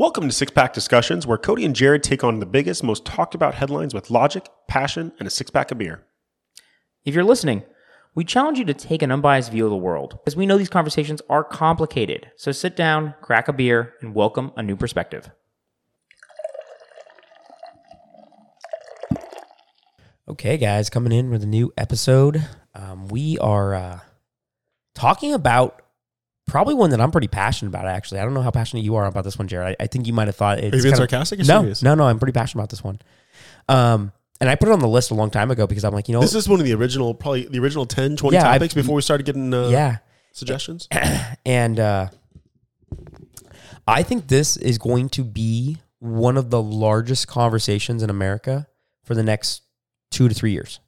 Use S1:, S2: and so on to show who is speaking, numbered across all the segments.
S1: Welcome to Six Pack Discussions, where Cody and Jared take on the biggest, most talked about headlines with logic, passion, and a six pack of beer.
S2: If you're listening, we challenge you to take an unbiased view of the world, as we know these conversations are complicated. So sit down, crack a beer, and welcome a new perspective. Okay, guys, coming in with a new episode. Um, we are uh, talking about probably one that I'm pretty passionate about. Actually, I don't know how passionate you are about this one, Jared. I, I think you might have thought it's
S1: Are you being sarcastic or
S2: no,
S1: serious?
S2: no, no. I'm pretty passionate about this one. Um, and I put it on the list a long time ago because I'm like, you know,
S1: This is one of the original, probably the original 10, 20
S2: Yeah, I've-
S1: topics before we started getting uh,
S2: yeah.
S1: suggestions.
S2: And uh, I think this is going to be one of the largest conversations in America for the next two to three years.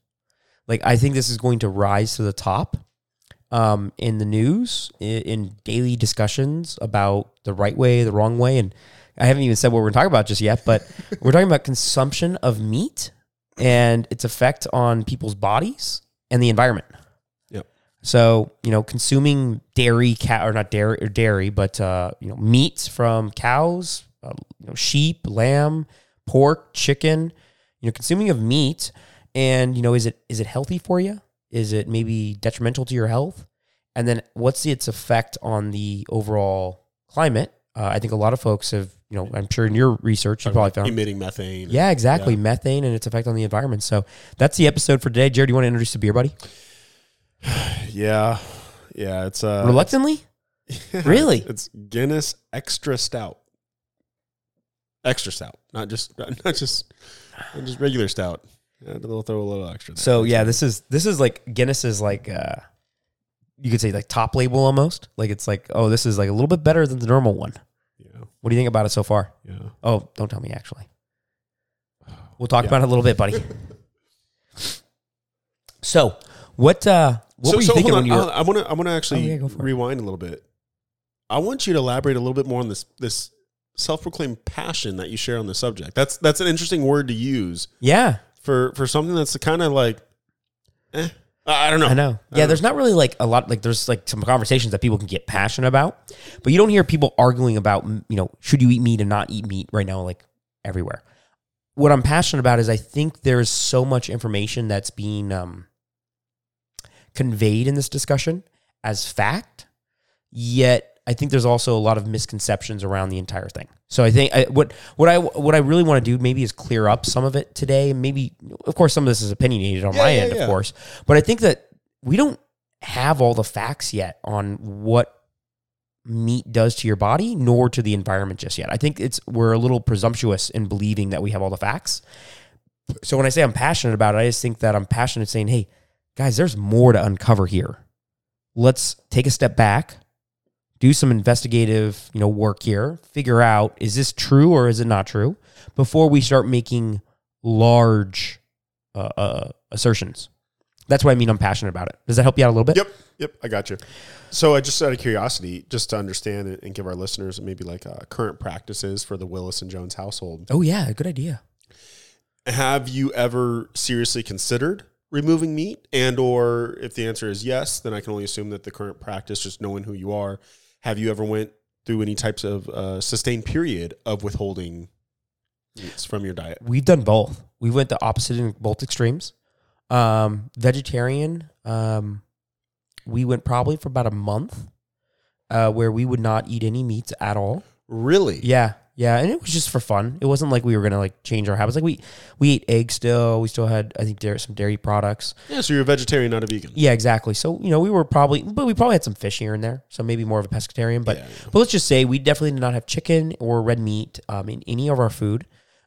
S2: Like, I think this is going to rise to the top um, in the news, in, in daily discussions about the right way, the wrong way. And I haven't even said what we're talking about just yet, but we're talking about consumption of meat and its effect on people's bodies and the environment.
S1: Yep.
S2: So, you know, consuming dairy, cow or not dairy or dairy, but uh, you know, meat from cows, uh, you know, sheep, lamb, pork, chicken. You know, consuming of meat, and you know, is it is it healthy for you? Is it maybe detrimental to your health? And then, what's its effect on the overall climate? Uh, I think a lot of folks have, you know, I'm sure in your research, you probably found
S1: emitting methane.
S2: yeah, exactly.
S1: Yeah.
S2: Methane and its effect on the environment. So that's the episode for today. Jared, do you want to introduce the beer, buddy?
S1: yeah, yeah. It's uh,
S2: Reluctantly?
S1: yeah,
S2: Really?
S1: It's, Guinness Extra Stout. Extra stout, not just not just not just regular stout. Yeah, they'll throw a little extra. There.
S2: So yeah, this is this is like Guinness is like uh you could say like top label almost. Like it's like, oh, this is like a little bit better than the normal one.
S1: yeah,
S2: What do you think about it so far?
S1: yeah.
S2: Oh, don't tell me actually. We'll talk
S1: Yeah.
S2: about it a little bit, buddy. so, what uh what
S1: so,
S2: were you
S1: so
S2: thinking
S1: hold
S2: when
S1: on.
S2: you were
S1: I want to I want to actually
S2: Oh, yeah, go it.
S1: rewind a little bit. I want you to elaborate a little bit more on this this self-proclaimed passion that you share on the subject. That's that's an interesting word to use
S2: Yeah,
S1: for for something that's kind of like, eh. I don't know.
S2: I know.
S1: I
S2: Yeah, there's not really like a lot. Like there's like some conversations that people can get passionate about, but you don't hear people arguing about you know should you eat meat and not eat meat right now like everywhere. What I'm passionate about is I think there's so much information that's being um, conveyed in this discussion as fact, yet I think there's also a lot of misconceptions around the entire thing. So I think I, what what I what I really want to do maybe is clear up some of it today. Maybe of course some of this is opinionated on
S1: Yeah,
S2: my
S1: yeah,
S2: end,
S1: yeah.
S2: of course, but I think that we don't have all the facts yet on what meat does to your body nor to the environment just yet. I think it's we're a little presumptuous in believing that we have all the facts. So when I say I'm passionate about it, I just think that I'm passionate saying, "Hey, guys, there's more to uncover here. Let's take a step back, do some investigative, you know, work here, figure out is this true or is it not true before we start making large uh, uh, assertions." That's what I mean. I'm passionate about it. Does that help you out a little bit?
S1: Yep, yep, I got you. So, I just out of curiosity, just to understand and- give our listeners maybe like uh, current practices for the Willis and Jones household.
S2: Oh yeah, good idea.
S1: Have you ever seriously considered removing meat? And or if the answer is yes, then I can only assume that the current practice, just knowing who you are, have you ever went through any types of uh, sustained period of withholding meats from your diet?
S2: We've done both. We went the opposite in both extremes. Um, vegetarian, um, we went probably for about a month, uh, where we would not eat any meats at all.
S1: Really?
S2: Yeah, yeah, and it was just for fun. It wasn't like we were gonna like change our habits. Like we we ate eggs still. We still had I think there some dairy products.
S1: Yeah. So you're a vegetarian, not a vegan.
S2: Yeah, exactly. So you know we were probably, but we probably had some fish here and there. So maybe more of a pescatarian. But
S1: Yeah, yeah.
S2: but let's just say we definitely did not have chicken or red meat um, in any of our food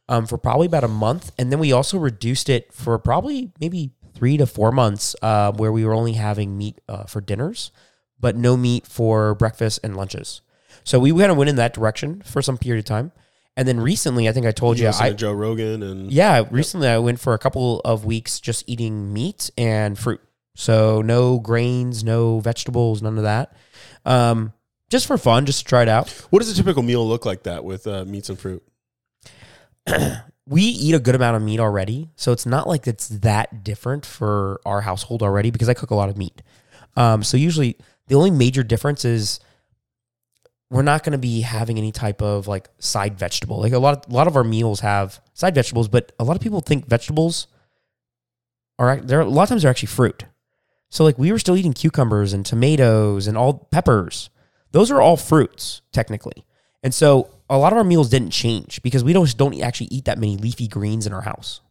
S2: um, for probably about a month, and then we also reduced it for probably maybe three to four months, uh, where we were only having meat uh, for dinners, but no meat for breakfast and lunches. So we kind of went in that direction for some period of time, and then recently, I think I told you,
S1: listen
S2: I
S1: Joe Rogan and
S2: yeah, recently I went for a couple of weeks just eating meat and fruit. So no grains, no vegetables, none of that. Um, just for fun, just to try it out.
S1: What does a typical meal look like that with uh, meats and fruit?
S2: we eat a good amount of meat already, so it's not like it's that different for our household already because I cook a lot of meat. Um, so usually the only major difference is we're not going to be having any type of like side vegetable. Like a lot, of, a lot of our meals have side vegetables, but a lot of people think vegetables are there. A lot of times they're actually fruit. So like we were still eating cucumbers and tomatoes and all peppers. Those are all fruits technically. And so a lot of our meals didn't change because we don't don't actually eat that many leafy greens in our house.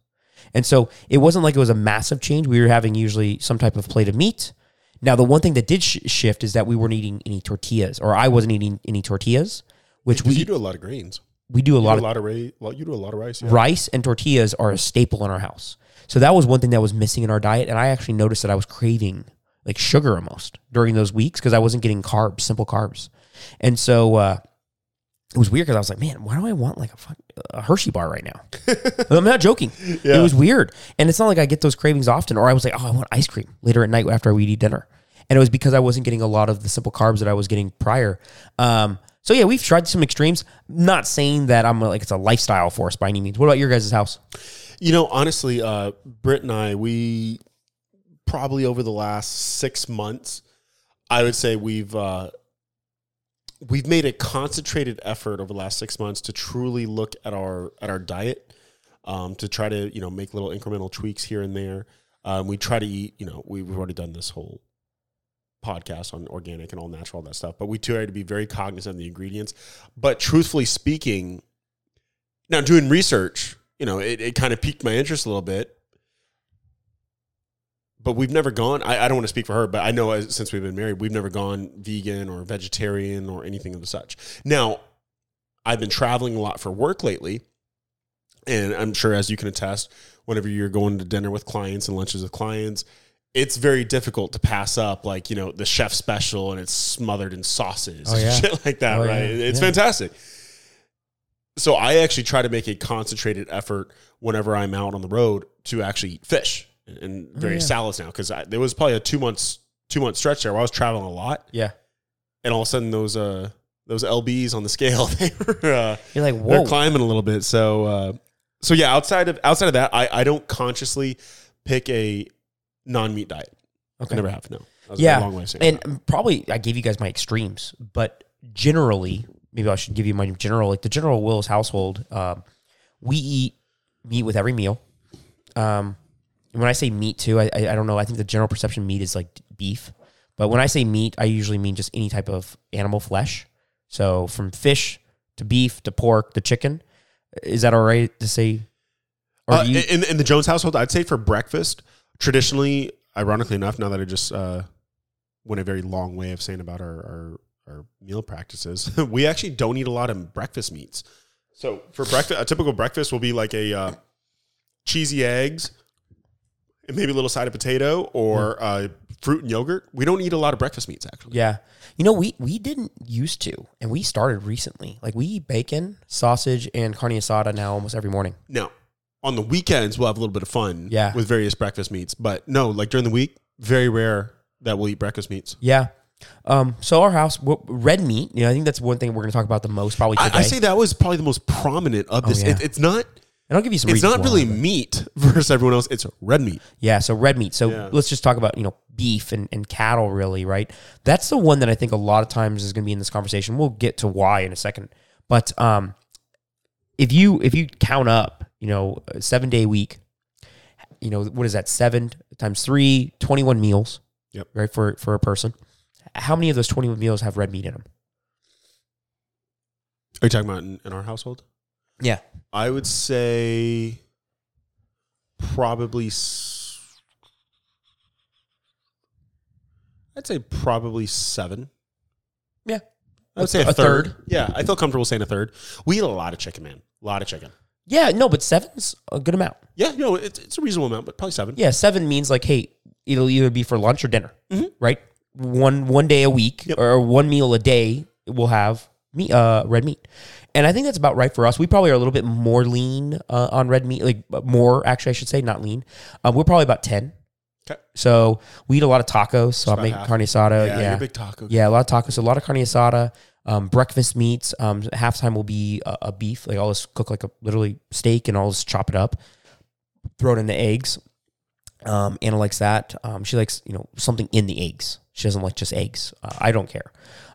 S2: And so it wasn't like it was a massive change. We were having usually some type of plate of meat. Now the one thing that did sh- shift is that we weren't eating any tortillas, or I wasn't eating any tortillas, which we
S1: you do a lot of greens.
S2: we do a
S1: You
S2: lot
S1: do
S2: of
S1: a lot of rice. Well, you do a lot of rice. Yeah.
S2: rice and tortillas are a staple in our house. So that was one thing that was missing in our diet. And I actually noticed that I was craving like sugar almost during those weeks because I wasn't getting carbs, simple carbs. And so uh, it was weird because I was like, man, why do I want like a, fuck, a Hershey bar right now? I'm not joking.
S1: Yeah.
S2: It was weird. And it's not like I get those cravings often. Or I was like, oh, I want ice cream later at night after we eat dinner. And it was because I wasn't getting a lot of the simple carbs that I was getting prior. Um, so yeah, we've tried some extremes. Not saying that I'm like it's a lifestyle for us by any means. What about your guys' house?
S1: You know, honestly, uh, Britt and I, we probably over the last six months, I would say we've uh, we've made a concentrated effort over the last six months to truly look at our at our diet, um, to try to you know make little incremental tweaks here and there. Um, we try to eat. You know, we've already done this whole podcast on organic and all natural, all that stuff. But we try to be very cognizant of the ingredients. But truthfully speaking, now doing research, you know, it, it kind of piqued my interest a little bit. But we've never gone. I, I don't want to speak for her, but I know as, since we've been married, we've never gone vegan or vegetarian or anything of the such. Now, I've been traveling a lot for work lately, and I'm sure as you can attest, whenever you're going to dinner with clients and lunches with clients, it's very difficult to pass up like you know the chef special and it's smothered in sauces
S2: Oh, yeah.
S1: and shit like that
S2: Oh, yeah.
S1: right it's
S2: Yeah.
S1: fantastic so i actually try to make a concentrated effort whenever i'm out on the road to actually eat fish and, various
S2: Oh, yeah.
S1: salads now because there was probably a two months two month stretch there where i was traveling a lot
S2: Yeah.
S1: and all of a sudden those uh those lbs on the scale they were uh
S2: You're like,
S1: they're climbing a little bit. So, uh, so yeah, outside of outside of that, I, I don't consciously pick a non meat diet.
S2: Okay.
S1: I never have. No, that was
S2: Yeah,
S1: a long way
S2: And
S1: that.
S2: probably I gave you guys my extremes, but generally, maybe I should give you my general. Like the general Will's household, um, we eat meat with every meal. Um, and when I say meat too, I, I I don't know. I think the general perception meat is like beef, but when I say meat, I usually mean just any type of animal flesh. So from fish to beef to pork to chicken. Is that all right to say?
S1: Uh,
S2: you-
S1: in in the Jones household, I'd say for breakfast, traditionally, ironically enough, now that I just uh, went a very long way of saying about our our, our meal practices, we actually don't eat a lot of breakfast meats. So for breakfast, a typical breakfast will be like a uh, cheesy eggs, maybe a little side of potato or uh, fruit and yogurt. We don't eat a lot of breakfast meats actually.
S2: Yeah. You know, we we didn't used to, and we started recently. Like we eat bacon, sausage, and carne asada now almost every morning.
S1: No. on the weekends, we'll have a little bit of fun
S2: Yeah.
S1: with various breakfast meats. But no, like during the week, very rare that we'll eat breakfast meats.
S2: Yeah. Um. So our house, w- red meat. You know, I think that's one thing we're going to talk about the most probably today.
S1: I, I say that was probably the most prominent of this.
S2: Oh, yeah.
S1: It, it's not.
S2: And I'll give you some.
S1: It's not really meat versus everyone else. It's red meat.
S2: Yeah. So red meat. So
S1: Yeah.
S2: let's just talk about you know beef and, and cattle. Really, right? That's the one that I think a lot of times is going to be in this conversation. We'll get to why in a second. But um, if you if you count up, you know, seven day week, you know what is that? Seven times three, 21 meals.
S1: Yep.
S2: Right for for a person. How many of those 21 meals have red meat in them?
S1: Are you talking about in, in our household?
S2: Yeah.
S1: I would say probably. s- I'd say probably seven.
S2: Yeah.
S1: I would say a,
S2: A
S1: third.
S2: third.
S1: Yeah, I feel comfortable saying a third. We eat a lot of chicken, man. A lot of chicken.
S2: Yeah, no, but seven's a good amount.
S1: Yeah, know, it's, it's a reasonable amount, but probably seven.
S2: Yeah, seven means like, hey, it'll either be for lunch or dinner,
S1: Mhm.
S2: right? One one day a week
S1: Yep.
S2: or one meal a day we'll have meat, uh, red meat, and I think that's about right for us. We probably are a little bit more lean uh, on red meat, like uh, more actually, I should say, not lean. Uh, we're probably about ten.
S1: 'Kay.
S2: So we eat a lot of tacos. So I make
S1: half.
S2: carne asada.
S1: yeah,
S2: Yeah,
S1: big taco.
S2: Yeah, a lot of tacos. A lot of carne asada. Um, breakfast meats. Um, halftime will be a, a beef. Like I'll just cook like a literally steak and I'll just chop it up, throw it in the eggs. Um, Anna likes that. Um, she likes you know something in the eggs. She doesn't like just eggs. Uh, I don't care.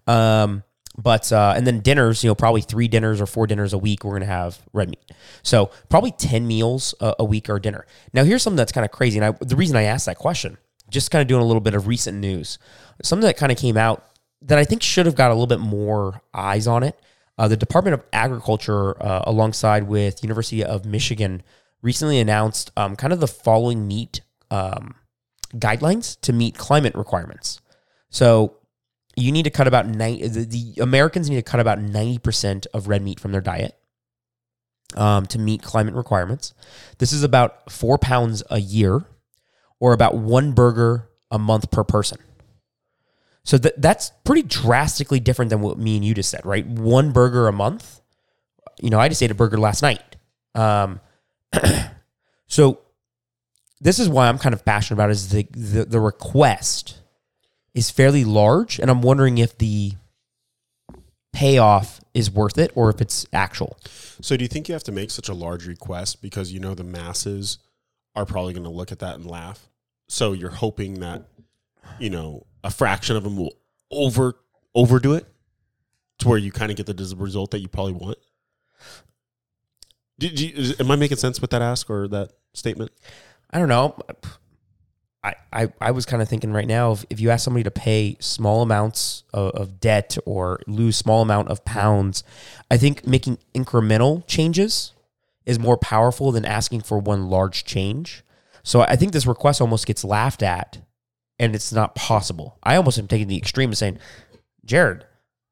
S2: Um, But uh, and then dinners, you know, probably three dinners or four dinners a week. We're gonna have red meat. So probably ten meals a, a week are dinner. Now here's something that's kind of crazy, and I, the reason I asked that question, just kind of doing a little bit of recent news, something that kind of came out that I think should have got a little bit more eyes on it. Uh, the Department of Agriculture, uh, alongside with University of Michigan, recently announced um, kind of the following meat um, guidelines to meet climate requirements. So you need to cut about nine. The, the Americans need to cut about ninety percent of red meat from their diet um, to meet climate requirements. This is about four pounds a year, or about one burger a month per person. So th- that's pretty drastically different than what me and you just said, right? One burger a month. You know, I just ate a burger last night. Um, so this is why I'm kind of passionate about is the, the the request is fairly large, and I'm wondering if the payoff is worth it or if it's actual.
S1: So, do you think you have to make such a large request because you know the masses are probably going to look at that and laugh? So, you're hoping that you know a fraction of them will over overdo it to where you kind of get the result that you probably want. Did you, am I making sense with that ask or that statement?
S2: I don't know. I, I, I was kind of thinking right now if, if you ask somebody to pay small amounts of, of debt or lose small amount of pounds, I think making incremental changes is more powerful than asking for one large change. So I think this request almost gets laughed at and it's not possible. I almost am taking the extreme of saying, Jared,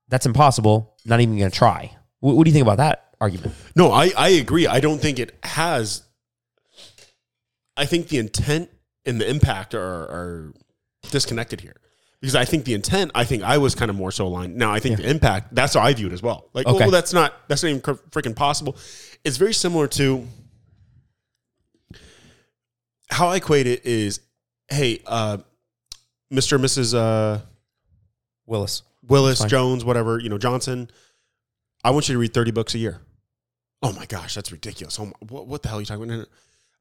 S2: that's impossible. Not even going to try. What, what do you think about that argument?
S1: No, I, I agree. I don't think it has. I think the intent and the impact are, are disconnected here because I think the intent, I think I was kind of more so aligned. Now I think the impact, that's how I view it as well. Like,
S2: Okay.
S1: well, that's not that's not even freaking possible. It's very similar to how I equate it is, hey, uh, Mr. and Mrs. Uh,
S2: Willis.
S1: Willis, Jones, whatever, you know, Johnson. I want you to read 30 books a year. Oh my gosh, that's ridiculous. Oh my, what, what the hell are you talking about?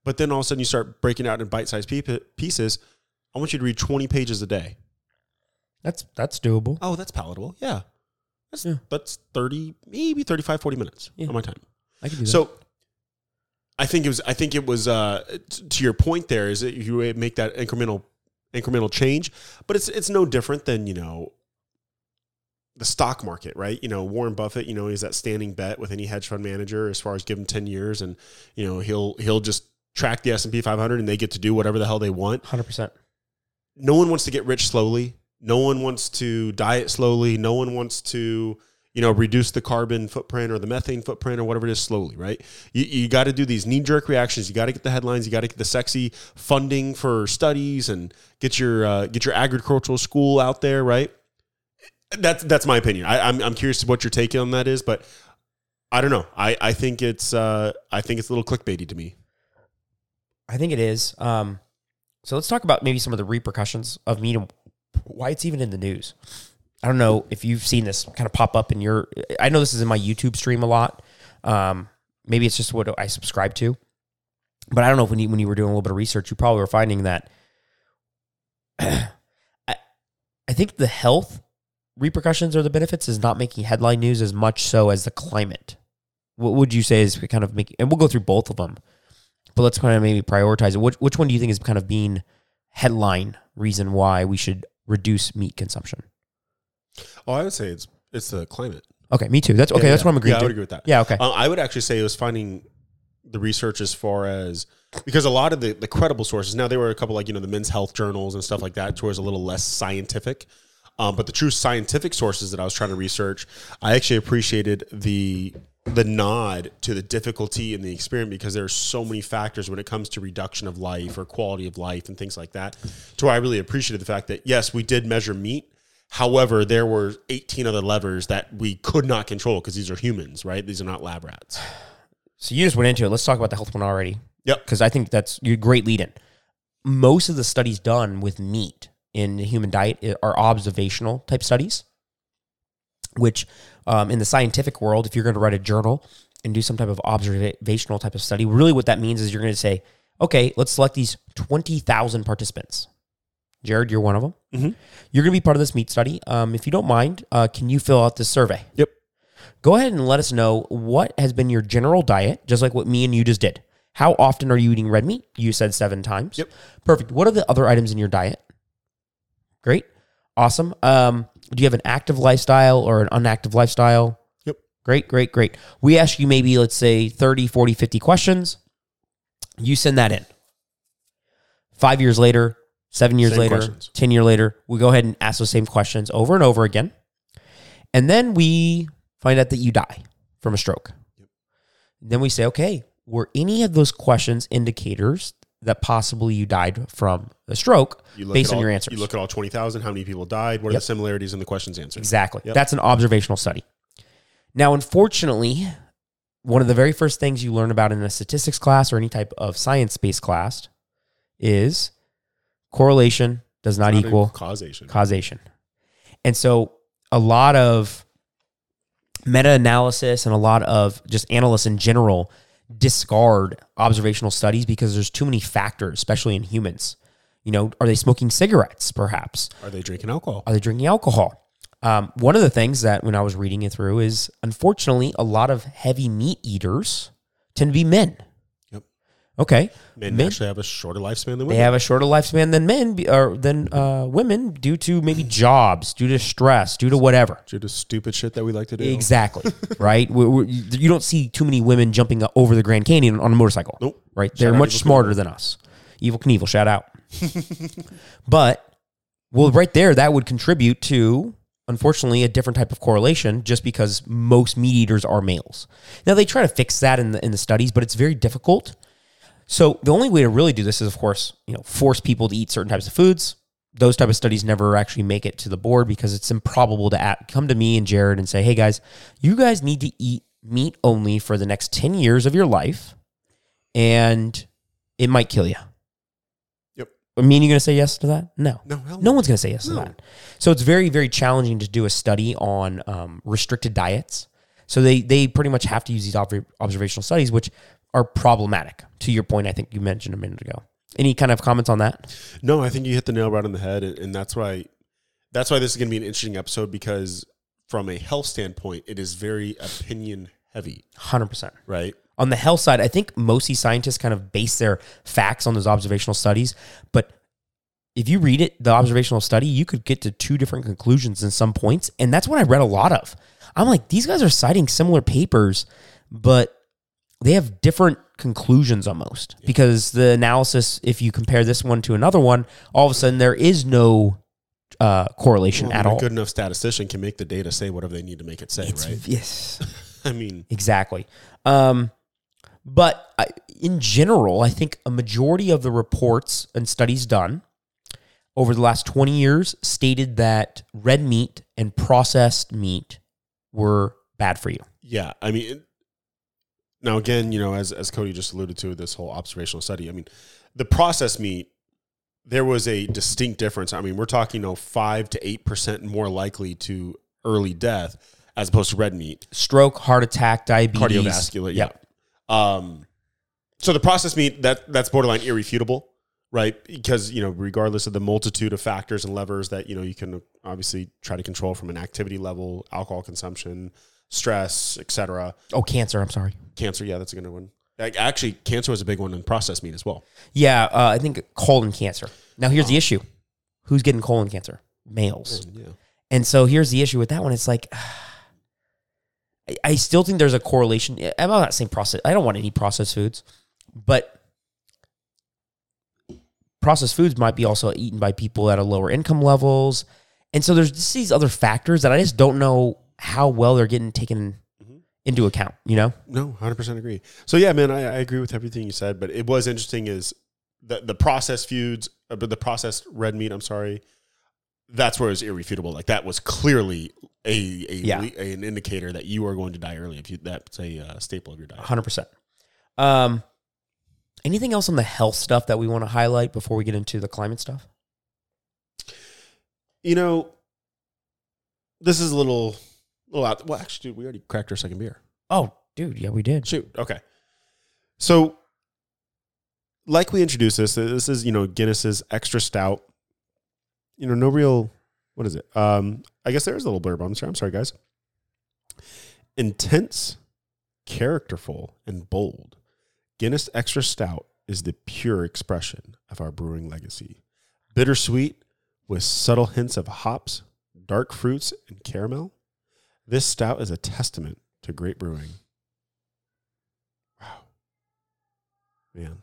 S1: But then all of a sudden you start breaking out in bite sized pieces. I want you to read 20 pages a day.
S2: That's that's doable.
S1: Oh, that's palatable. Yeah. That's,
S2: Yeah.
S1: that's 30, maybe 35, 40 minutes
S2: Yeah.
S1: of my time.
S2: I can do that.
S1: So I think it was, I think it was, uh, t- to your point there is that you make that incremental, incremental change, but it's, it's no different than, you know, the stock market, right? You know, Warren Buffett, you know, he's that standing bet with any hedge fund manager as far as give him 10 years and, you know, he'll, he'll just track the S&P 500 and they get to do whatever the hell they want.
S2: 100%.
S1: No one wants to get rich slowly. No one wants to diet slowly. No one wants to, you know, reduce the carbon footprint or the methane footprint or whatever it is slowly, right? You, you got to do these knee jerk reactions. You got to get the headlines. You got to get the sexy funding for studies and get your uh, get your agricultural school out there, right? That's that's my opinion. I, I'm I'm curious what your take on that is, but I don't know. I I think it's uh I think it's a little clickbaity to me.
S2: I think it is. Um, so let's talk about maybe some of the repercussions of and why it's even in the news. I don't know if you've seen this kind of pop up in your. I know this is in my YouTube stream a lot. Um, maybe it's just what I subscribe to, but I don't know if when you when you were doing a little bit of research, you probably were finding that. I, I think the health repercussions or the benefits is not making headline news as much so as the climate. What would you say is kind of making? And we'll go through both of them but let's kind of maybe prioritize it. Which, which one do you think is kind of being headline reason why we should reduce meat consumption?
S1: Oh, I would say it's it's the climate.
S2: Okay, me too. That's okay.
S1: Yeah,
S2: that's
S1: yeah.
S2: what I'm agreeing
S1: Yeah, I would agree with that.
S2: Yeah, okay.
S1: Uh, I would actually say it was finding the research as far as because a lot of the, the credible sources now there were a couple like you know the men's health journals and stuff like that towards a little less scientific um, but the true scientific sources that i was trying to research i actually appreciated the the nod to the difficulty in the experiment because there are so many factors when it comes to reduction of life or quality of life and things like that to where i really appreciated the fact that yes we did measure meat However, there were 18 other levers that we could not control because these are humans, right? These are not lab rats.
S2: So you just went into it. Let's talk about the health one already.
S1: Yep.
S2: Because I think that's a great lead in. Most of the studies done with meat in the human diet are observational type studies, which um, in the scientific world, if you're going to write a journal and do some type of observational type of study, really what that means is you're going to say, okay, let's select these 20,000 participants. Jared, you're one of them.
S1: Mhm.
S2: You're going to be part of this meat study. Um, if you don't mind, uh, can you fill out this survey?
S1: Yep.
S2: Go ahead and let us know what has been your general diet, just like what me and you just did. How often are you eating red meat? You said seven times.
S1: Yep.
S2: Perfect. What are the other items in your diet? Great. Awesome. Um, do you have an active lifestyle or an unactive lifestyle?
S1: Yep.
S2: Great, great, great. We ask you maybe, let's say, 30, 40, 50 questions. You send that in. Five years later, seven years
S1: Same
S2: later,
S1: questions.
S2: 10 year later, we go ahead and ask those same questions over and over again. And then we find out that you die from a stroke. Then we say, okay, were any of those questions indicators that possibly you died from a stroke based on
S1: all,
S2: your answers?
S1: You look at all 20,000, how many people died? What are the similarities in the questions answered?
S2: Exactly.
S1: Yep.
S2: That's an observational study. Now, unfortunately, one of the very first things you learn about in a statistics class or any type of science based class is correlation does not,
S1: Not
S2: equal
S1: causation.
S2: causation. And so a lot of meta analysis and a lot of just analysts in general discard observational studies because there's too many factors, especially in humans. You know, are they smoking cigarettes perhaps?
S1: Are they drinking alcohol?
S2: Are they drinking alcohol? Um, one of the things that when I was reading it through is unfortunately a lot of heavy meat eaters tend to be men. Okay.
S1: Men,
S2: Men-
S1: actually have a shorter lifespan than women.
S2: They have a shorter lifespan than men be- or than uh, women due to maybe jobs, due to stress, due to whatever.
S1: Due to stupid shit that we like to do.
S2: Exactly. right. We, we, you don't see too many women jumping over the Grand Canyon on a motorcycle.
S1: Nope.
S2: Right.
S1: Shout
S2: They're much
S1: Evel
S2: smarter
S1: Knievel.
S2: than us. Evel Knievel, shout out. but well, right there, that would contribute to unfortunately a different type of correlation just because most meat eaters are males. Now they try to fix that in the in the studies, but it's very difficult. So the only way to really do this is, of course, you know, force people to eat certain types of foods. Those type of studies never actually make it to the board because it's improbable to at, come to me and Jared and say, "Hey guys, you guys need to eat meat only for the next ten years of your life, and it might kill you."
S1: Yep.
S2: I mean, you're going to say yes to that? No.
S1: No,
S2: No one's going to say yes to that. So it's very, very challenging to do a study on um, restricted diets. So they they pretty much have to use these obver- observational studies, which are problematic. To your point, I think you mentioned a minute ago. Any kind of comments on that?
S1: No, I think you hit the nail right on the head, and that's why that's why this is going to be an interesting episode because from a health standpoint, it is very opinion heavy,
S2: Hundred percent.
S1: right?
S2: On the health side, I think most scientists kind of base their facts on those observational studies. But if you read it, the observational study, you could get to two different conclusions in some points. And that's what I read a lot of. I'm like, these guys are citing similar papers, but they have different conclusions almost because the analysis, if you compare this one to another one, all of a sudden there is no uh, correlation
S1: Well,
S2: at
S1: a
S2: all.
S1: good enough statistician can make the data say whatever they need to make it say,
S2: It's-
S1: right?
S2: Yes.
S1: I mean,
S2: Exactly. Um, but I, in general, I think a majority of the reports and studies done over the last 20 years stated that red meat and processed meat were bad for you.
S1: yeah, I mean, now again, you know, as as Cody just alluded to, this whole observational study. I mean, the processed meat, there was a distinct difference. I mean, we're talking, you know, five to eight percent more likely to early death as opposed to red meat.
S2: Stroke, heart attack, diabetes.
S1: cardiovascular. Yeah.
S2: Yep.
S1: Um, so the processed meat that that's borderline irrefutable, right? Because you know, regardless of the multitude of factors and levers that you know you can obviously try to control from an activity level, alcohol consumption, stress, etc.
S2: Oh, cancer. I'm sorry.
S1: Cancer, yeah, that's a good one. Like, Actually, cancer was a big one in processed meat as well.
S2: Yeah, uh, I think colon cancer. Now, here's the issue who's getting colon cancer? Males.
S1: Yeah.
S2: And so here's the issue with that one. It's like I- I still think there's a correlation. I'm not saying process. I don't want any processed foods, but processed foods might be also eaten by people at a lower income levels, and so there's just these other factors that I just don't know how well they're getting taken
S1: Mhm.
S2: into account. You know?
S1: No, hundred percent agree. So yeah, man, I, I agree with everything you said. But it was interesting is the the processed foods, uh, but the processed red meat. I'm sorry, that's where it's irrefutable. Like that was clearly a, a,
S2: Yeah.
S1: le- an indicator that you are going to die early if you that's a uh, staple of your diet.
S2: hundred percent. Um, anything else on the health stuff that we want to highlight before we get into the climate stuff?
S1: You know, this is a little little out. Well, actually, dude, we already cracked our second beer.
S2: Oh, dude, yeah, we did.
S1: Shoot. Okay. So, like we introduced this, this is, you know, Guinness's extra stout. you know, no real. What is it? Um, I guess there is a little blurb on this. I'm sorry, guys. Intense, characterful, and bold. Guinness Extra Stout is the pure expression of our brewing legacy. Bittersweet with subtle hints of hops, dark fruits, and caramel. This stout is a testament to great brewing. Wow. Man,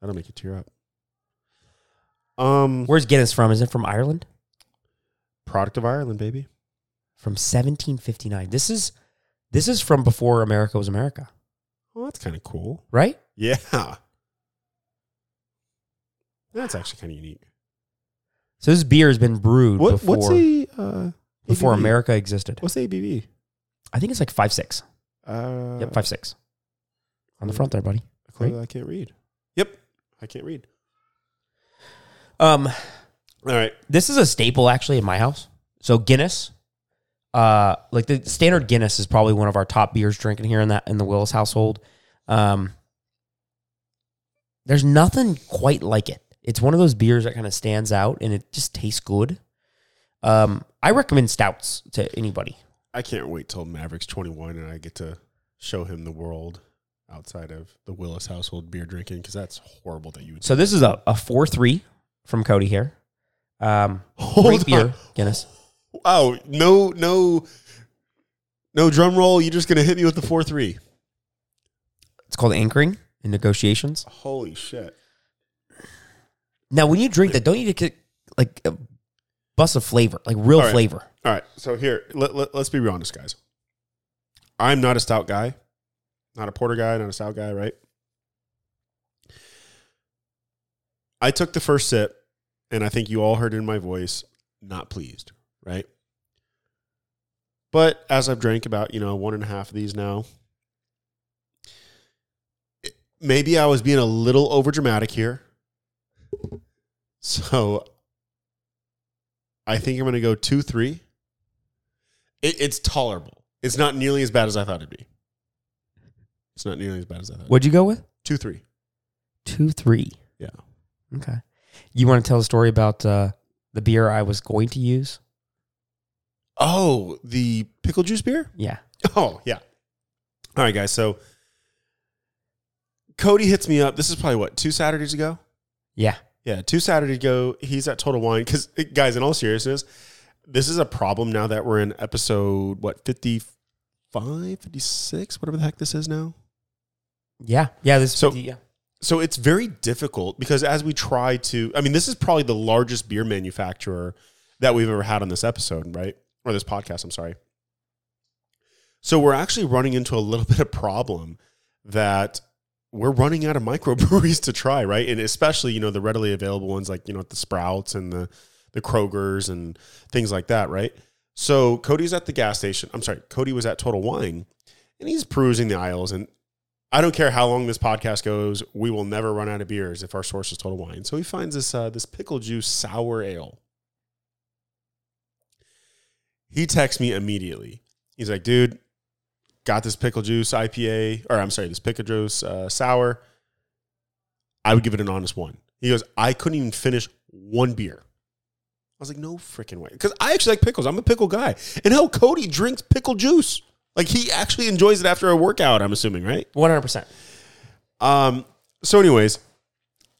S1: that'll make you tear up. Um,
S2: Where's Guinness from? Is it from Ireland?
S1: product of Ireland, baby.
S2: From 1759. This is this is from before America was America,
S1: Well, that's kind of cool.
S2: right?
S1: Yeah. That's actually kind of unique.
S2: So this beer has been brewed
S1: What,
S2: before
S1: what's the uh,
S2: before
S1: ABV?
S2: America existed.
S1: What's the ABV?
S2: I think it's like five six.
S1: Uh,
S2: Yep, five six. On the front there, buddy.
S1: Clearly I can't read. Yep, I can't read.
S2: Um,
S1: All right.
S2: this is a staple actually in my house. So Guinness, uh, like the standard Guinness is probably one of our top beers drinking here in that in the Willis household. Um, there's nothing quite like it. It's one of those beers that kind of stands out and it just tastes good. Um, I recommend stouts to anybody.
S1: I can't wait till Maverick's 21 and I get to show him the world outside of the Willis household beer drinking because that's horrible that you would.
S2: So this is a, a four three from Cody here. Um,
S1: Hold
S2: great
S1: on.
S2: beer, Guinness.
S1: Oh, no, no, no drum roll. You're just going to hit me with the 4 3.
S2: It's called anchoring in negotiations.
S1: Holy shit.
S2: Now, when you drink that, don't you get like bust of flavor, like real
S1: All right.
S2: flavor?
S1: All right. So here, let, let, us be real honest, guys. I'm not a stout guy, not a porter guy, not a stout guy, right? I took the first sip, and I think you all heard in my voice, not pleased, right? But as I've drank about, you know, one and a half of these now, maybe I was being a little over dramatic here. So I think I'm going to go 2 3. It, it's tolerable. It's not nearly as bad as I thought it'd be. It's not nearly as bad as I thought.
S2: What'd you go with?
S1: 2 3.
S2: Two three.
S1: Yeah.
S2: Okay. You want to tell a story about uh, the beer I was going to use?
S1: Oh, the pickle juice beer?
S2: Yeah.
S1: Oh, yeah. All right, guys. So Cody hits me up. This is probably what, two Saturdays ago?
S2: Yeah.
S1: Yeah, two Saturdays ago. He's at Total Wine. Because, guys, in all seriousness, this is a problem now that we're in episode, what, 55, 56, whatever the heck this is now.
S2: Yeah. Yeah. This.
S1: So-
S2: yeah.
S1: So it's very difficult because as we try to, I mean, this is probably the largest beer manufacturer that we've ever had on this episode, right? Or this podcast, I'm sorry. So we're actually running into a little bit of problem that we're running out of microbreweries to try, right? And especially, you know, the readily available ones like, you know, the Sprouts and the the Krogers and things like that, right? So Cody's at the gas station. I'm sorry, Cody was at Total Wine and he's perusing the aisles and I don't care how long this podcast goes, we will never run out of beers if our source is Total Wine. So he finds this uh, this pickle juice sour ale. He texts me immediately. He's like, "Dude, got this pickle juice IPA, or I'm sorry, this pickle juice uh, sour. I would give it an honest one." He goes, "I couldn't even finish one beer." I was like, "No freaking way," because I actually like pickles. I'm a pickle guy, and hell, Cody drinks pickle juice. Like he actually enjoys it after a workout. I'm assuming, right?
S2: One hundred percent.
S1: Um. So, anyways,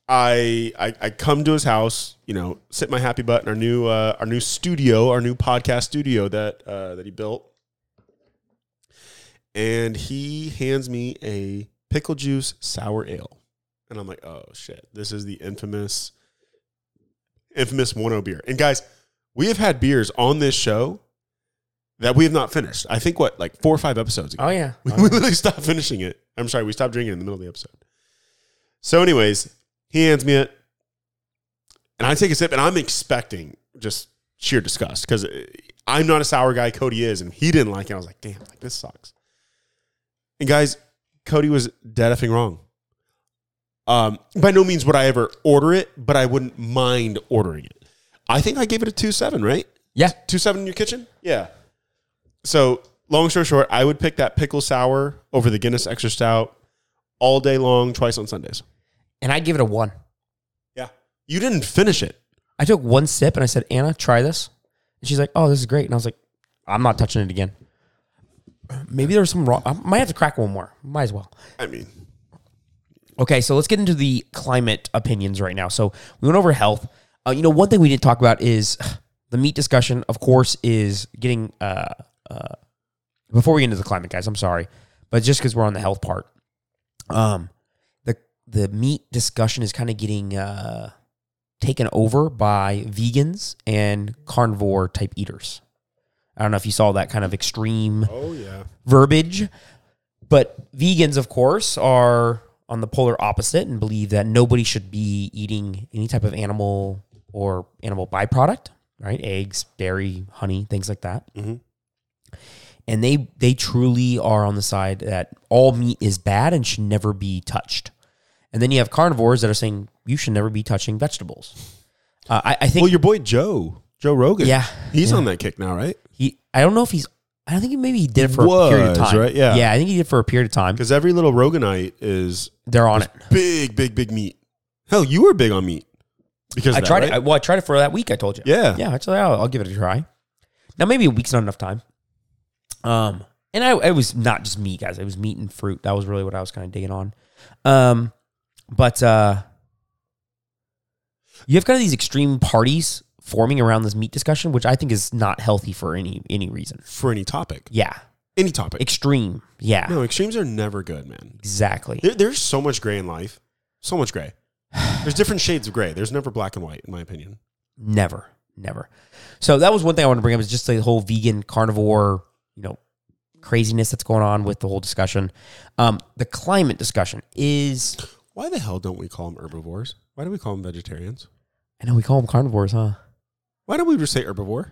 S1: I, I I come to his house. You know, sit my happy butt in our new uh, our new studio, our new podcast studio that uh, that he built, and he hands me a pickle juice sour ale, and I'm like, oh shit, this is the infamous infamous one o beer. And guys, we have had beers on this show that we have not finished. I think what like four or five episodes ago.
S2: Oh yeah.
S1: We, oh, we literally stopped finishing it. I'm sorry, we stopped drinking in the middle of the episode. So, anyways, he hands me it, and I take a sip, and I'm expecting just sheer disgust because uh, I'm not a sour guy. Cody is, and he didn't like it. I was like, damn, like this sucks. And guys, Cody was dead effing wrong. Um, by no means would I ever order it, but I wouldn't mind ordering it. I think I gave it a two seven, right?
S2: Yeah.
S1: two seven in your kitchen. Yeah. So long story short, I would pick that pickle sour over the Guinness Extra Stout all day long, twice on Sundays.
S2: And I'd give it a one.
S1: Yeah. You didn't finish it.
S2: I took one sip and I said, Anna, try this. And she's like, oh, this is great. And I was like, I'm not touching it again. Maybe there was some wrong. I might have to crack one more. Might as well.
S1: I mean,
S2: Okay, so let's get into the climate opinions right now. So we went over health. Uh, you know, one thing we didn't talk about is the meat discussion. Of course, is getting. Uh, uh, before we get into the climate, guys, I'm sorry, but just because we're on the health part, um, the the meat discussion is kind of getting uh, taken over by vegans and carnivore type eaters. I don't know if you saw that kind of extreme
S1: oh yeah,
S2: verbiage. But vegans, of course, are on the polar opposite and believe that nobody should be eating any type of animal or animal byproduct, right? Eggs, dairy, honey, things like that.
S1: Mhm.
S2: And they they truly are on the side that all meat is bad and should never be touched. And then you have carnivores that are saying you should never be touching vegetables. Uh, I, I think
S1: well, your boy Joe, Joe Rogan,
S2: Yeah,
S1: he's
S2: yeah.
S1: on that kick now, right?
S2: He. I don't know if he's. I don't think he maybe he did it for a period of time.
S1: right? Yeah.
S2: yeah. I think he did it for a period of time.
S1: Because every little Roganite is
S2: They're on it.
S1: big, big, big meat. Hell, you were big on meat because
S2: I tried it. I, well, I tried it for that week. I told you.
S1: yeah,
S2: Yeah. Actually, I'll, I'll give it a try. Now, maybe a week's not enough time. Um, and I, it was not just meat, guys. It was meat and fruit. That was really what I was kind of digging on. Um, but uh, you have kind of these extreme parties forming around this meat discussion, which I think is not healthy for any any reason.
S1: for any topic,
S2: Yeah,
S1: any topic.
S2: extreme. Yeah,
S1: no, extremes are never good, man.
S2: exactly.
S1: There, there's so much gray in life, so much gray. There's different shades of gray. There's never black and white, in my opinion.
S2: Never, never. So that was one thing I wanted to bring up is just the whole vegan carnivore, you know, craziness that's going on with the whole discussion. Um, the climate discussion is,
S1: Why the hell don't we call them herbivores? Why do we call them vegetarians?
S2: I know we call them carnivores, huh?
S1: Why don't we just say herbivore?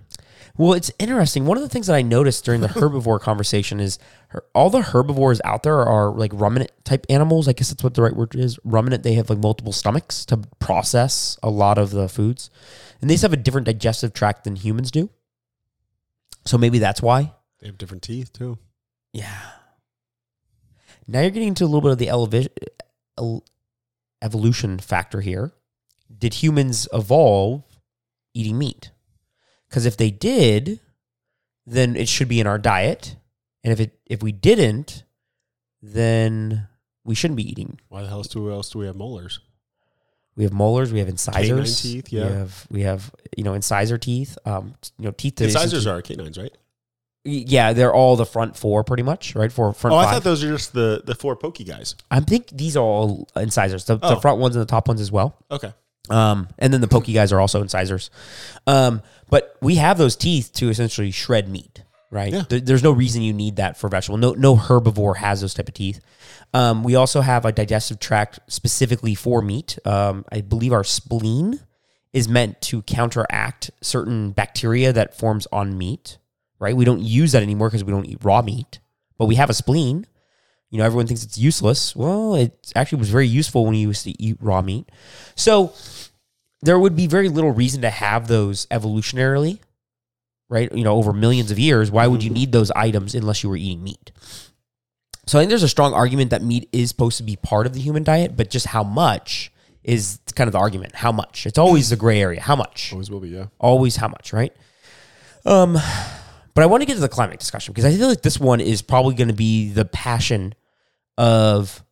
S2: Well, it's interesting. One of the things that I noticed during the herbivore conversation is her, all the herbivores out there are like ruminant type animals. I guess that's what the right word is. Ruminant. They have like multiple stomachs to process a lot of the foods, and they have a different digestive tract than humans do. So maybe that's why.
S1: They have different teeth too.
S2: Yeah. Now you're getting into a little bit of the elevi- evolution factor here. Did humans evolve eating meat? Because if they did, then it should be in our diet, and if it if we didn't, then we shouldn't be eating.
S1: Why the hell do else do we have molars?
S2: We have molars, we have incisors, Canine
S1: teeth, yeah.
S2: We have we have you know incisor teeth. Um, you know teeth.
S1: Incisors are canines, right?
S2: Yeah, they're all the front four, pretty much, right? Four front
S1: Oh, I thought those are just the the four pokey guys.
S2: I think these are all incisors. The, the
S1: Oh.
S2: front ones and the top ones as well.
S1: Okay.
S2: Um, and then the pokey guys are also incisors. Um, but we have those teeth to essentially shred meat, right?
S1: Yeah.
S2: There- there's no reason you need that for vegetable. No, no herbivore has those type of teeth. Um, we also have a digestive tract specifically for meat. Um, I believe our spleen is meant to counteract certain bacteria that forms on meat, right? We don't use that anymore because we don't eat raw meat, but we have a spleen. You know, everyone thinks it's useless. Well, it actually was very useful when you used to eat raw meat. So there would be very little reason to have those evolutionarily, right? You know, over millions of years. Why would you need those items unless you were eating meat? So I think there's a strong argument that meat is supposed to be part of the human diet, but just how much is kind of the argument. How much? It's always the gray area. How much?
S1: Always will be, yeah.
S2: always how much, right? Um, but I want to get to the climate discussion because I feel like this one is probably going to be the passion of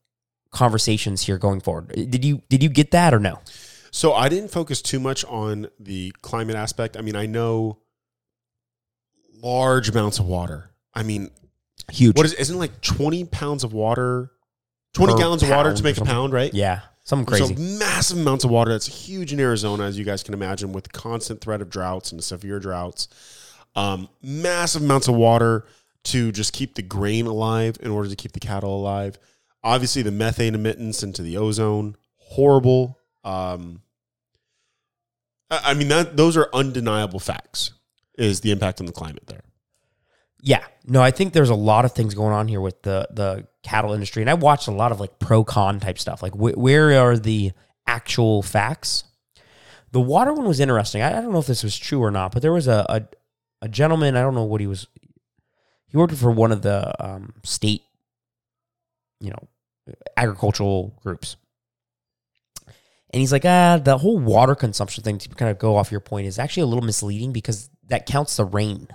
S2: conversations here going forward. Did you did you get that or no?
S1: So I didn't focus too much on the climate aspect. I mean, I know large amounts of water. I mean,
S2: Huge.
S1: what is isn't like twenty pounds of water, twenty
S2: Per
S1: gallons of water to make a pound, right?
S2: yeah, something crazy.
S1: So massive amounts of water. That's huge in Arizona, as you guys can imagine, with constant threat of droughts and severe droughts. Um, massive amounts of water to just keep the grain alive in order to keep the cattle alive. Obviously, the methane emittance into the ozone, horrible. Um, I mean, that those are undeniable facts. Is the impact on the climate there?
S2: Yeah. No, I think there's a lot of things going on here with the the cattle industry, and I watched a lot of like pro con type stuff. Like, wh- where are the actual facts? The water one was interesting. I, I don't know if this was true or not, but there was a, a a gentleman. I don't know what he was. He worked for one of the um, state, you know, agricultural groups, And he's like, ah, the whole water consumption thing, to kind of go off your point, is actually a little misleading because that counts the rain.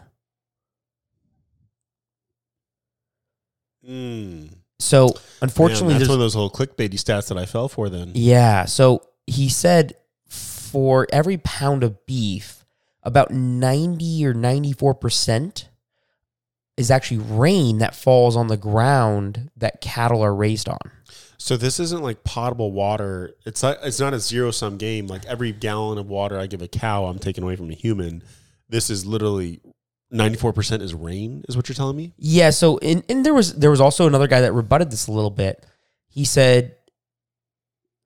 S1: Mm.
S2: So unfortunately,
S1: that's one of those little clickbaity stats that I fell for. Then
S2: Yeah. So he said for every pound of beef, about 90 or 94% is actually rain that falls on the ground that cattle are raised on.
S1: So this isn't like potable water. It's not, it's not a zero sum game. Like every gallon of water I give a cow, I'm taking away from a human. This is literally 94% is rain is what you're telling me?
S2: Yeah, so and, and there was there was also another guy that rebutted this a little bit. He said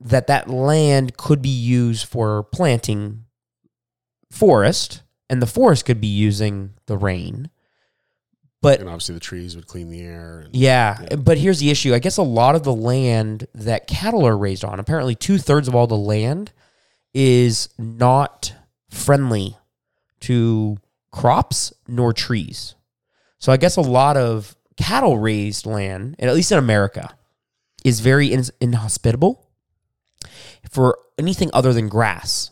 S2: that that land could be used for planting forest and the forest could be using the rain. But
S1: And obviously the trees would clean the air and
S2: Yeah,
S1: Yeah.
S2: but here's the issue. I guess a lot of the land that cattle are raised on, apparently two thirds of all the land, is not friendly to crops nor trees. So I guess a lot of cattle raised land, and at least in America, is very in- inhospitable for anything other than grass.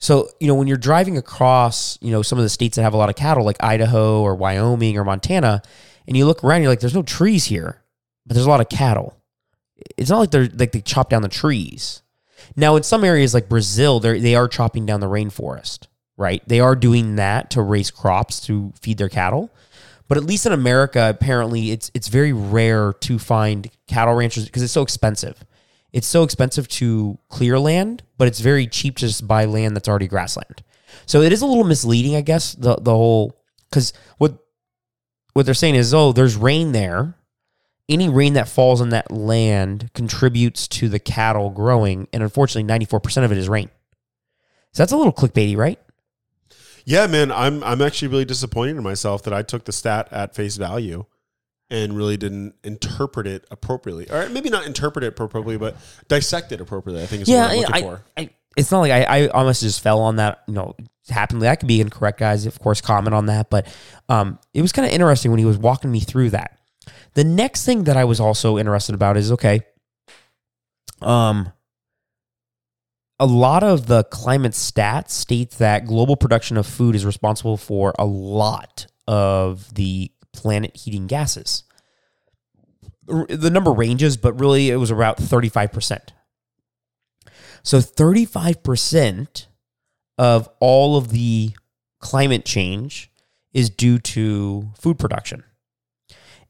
S2: So, you know, when you're driving across, you know, some of the states that have a lot of cattle, like Idaho or Wyoming or Montana, and you look around, you're like, there's no trees here, but there's a lot of cattle. It's not like they're like they chop down the trees. Now, in some areas like Brazil, they they are chopping down the rainforest, right? They are doing that to raise crops to feed their cattle. But at least in America, apparently, it's it's very rare to find cattle ranchers because it's so expensive. It's so expensive to clear land, but it's very cheap to just buy land that's already grassland. So it is a little misleading, I guess. The the whole because what what they're saying is, oh, there's rain there. Any rain that falls on that land contributes to the cattle growing, and unfortunately, ninety four percent of it is rain. So that's a little clickbaity, right?
S1: Yeah, man, I'm I'm actually really disappointed in myself that I took the stat at face value and really didn't interpret it appropriately. Or maybe not interpret it appropriately, but dissect it appropriately, I think is what I'm looking
S2: I,
S1: for.
S2: I, it's not like I, I almost just fell on that. You know, happened. That could be incorrect, guys. Of course, comment on that. But um, it was kind of interesting when he was walking me through that. The next thing that I was also interested about is okay. Um, a lot of the climate stats state that global production of food is responsible for a lot of the planet heating gases. The number ranges, but really it was about 35%. So 35% of all of the climate change is due to food production.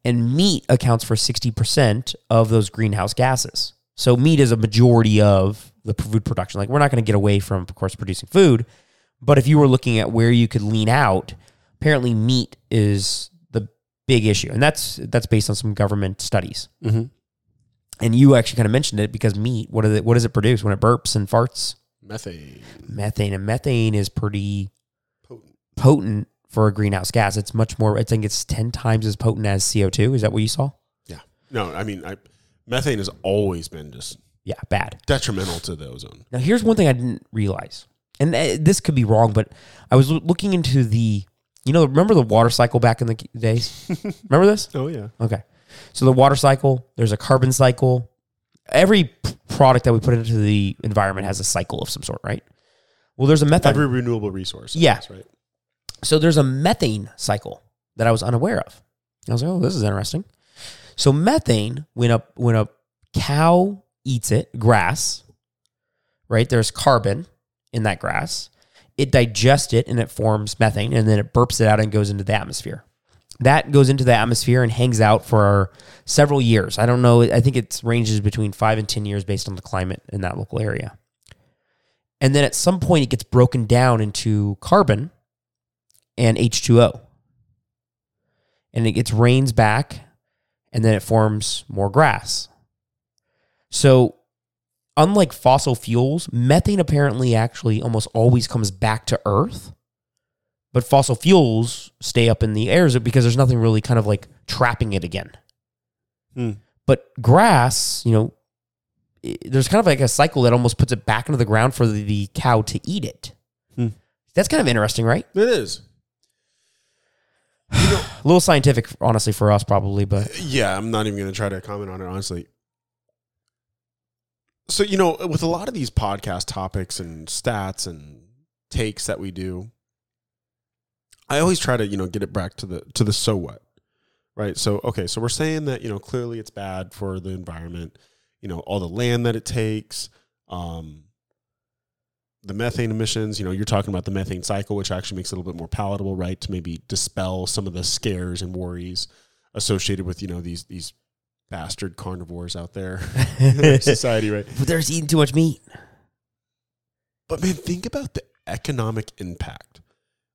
S2: And meat accounts for 60% of those greenhouse gases. So meat is a majority of the food production. Like we're not going to get away from of course producing food, but if you were looking at where you could lean out, apparently meat is big issue. And that's that's based on some government studies.
S1: Mm-hmm.
S2: And you actually kind of mentioned it because meat, what, is it, what does it produce when it burps and farts?
S1: Methane.
S2: Methane. And methane is pretty
S1: Potent.
S2: potent for a greenhouse gas. It's much more, I think it's 10 times as potent as CO2. Is that what you saw?
S1: Yeah. No, I mean, I, methane has always been just
S2: Yeah, bad.
S1: detrimental to the ozone.
S2: Now, here's one thing I didn't realize. And uh, this could be wrong, but I was looking into the, you know, remember the water cycle back in the days? remember this?
S1: Oh yeah.
S2: Okay. So the water cycle, there's a carbon cycle. Every p- product that we put into the environment has a cycle of some sort, right? Well, there's a methane.
S1: Every renewable resource.
S2: Yeah.
S1: right.
S2: so there's a methane cycle that I was unaware of. I was like, oh, this is interesting. So methane, when a when a cow eats it, grass, right? There's carbon in that grass. It digests it and it forms methane, and then it burps it out and goes into the atmosphere. That goes into the atmosphere and hangs out for several years. I don't know. I think it ranges between five and ten years based on the climate in that local area. And then at some point, it gets broken down into carbon and H2O. And it gets rains back and then it forms more grass. So, unlike fossil fuels, methane apparently actually almost always comes back to Earth. But fossil fuels stay up in the air because there's nothing really kind of like trapping it again.
S1: Hmm.
S2: But grass, you know, there's kind of like a cycle that almost puts it back into the ground for the, the cow to eat it.
S1: Hmm.
S2: That's kind of interesting, right?
S1: It is.
S2: A little scientific, honestly, for us, probably, but
S1: Yeah, I'm not even going to try to comment on it honestly. So, you know, with a lot of these podcast topics and stats and takes that we do, I always try to, you know, get it back to the to the so what. Right? So, okay, so we're saying that, you know, clearly it's bad for the environment, you know, all the land that it takes, um the methane emissions, you know, you're talking about the methane cycle, which actually makes it a little bit more palatable, right? To maybe dispel some of the scares and worries associated with, you know, these these bastard carnivores out there in society, right?
S2: But they're just eating too much meat.
S1: But man, think about the economic impact.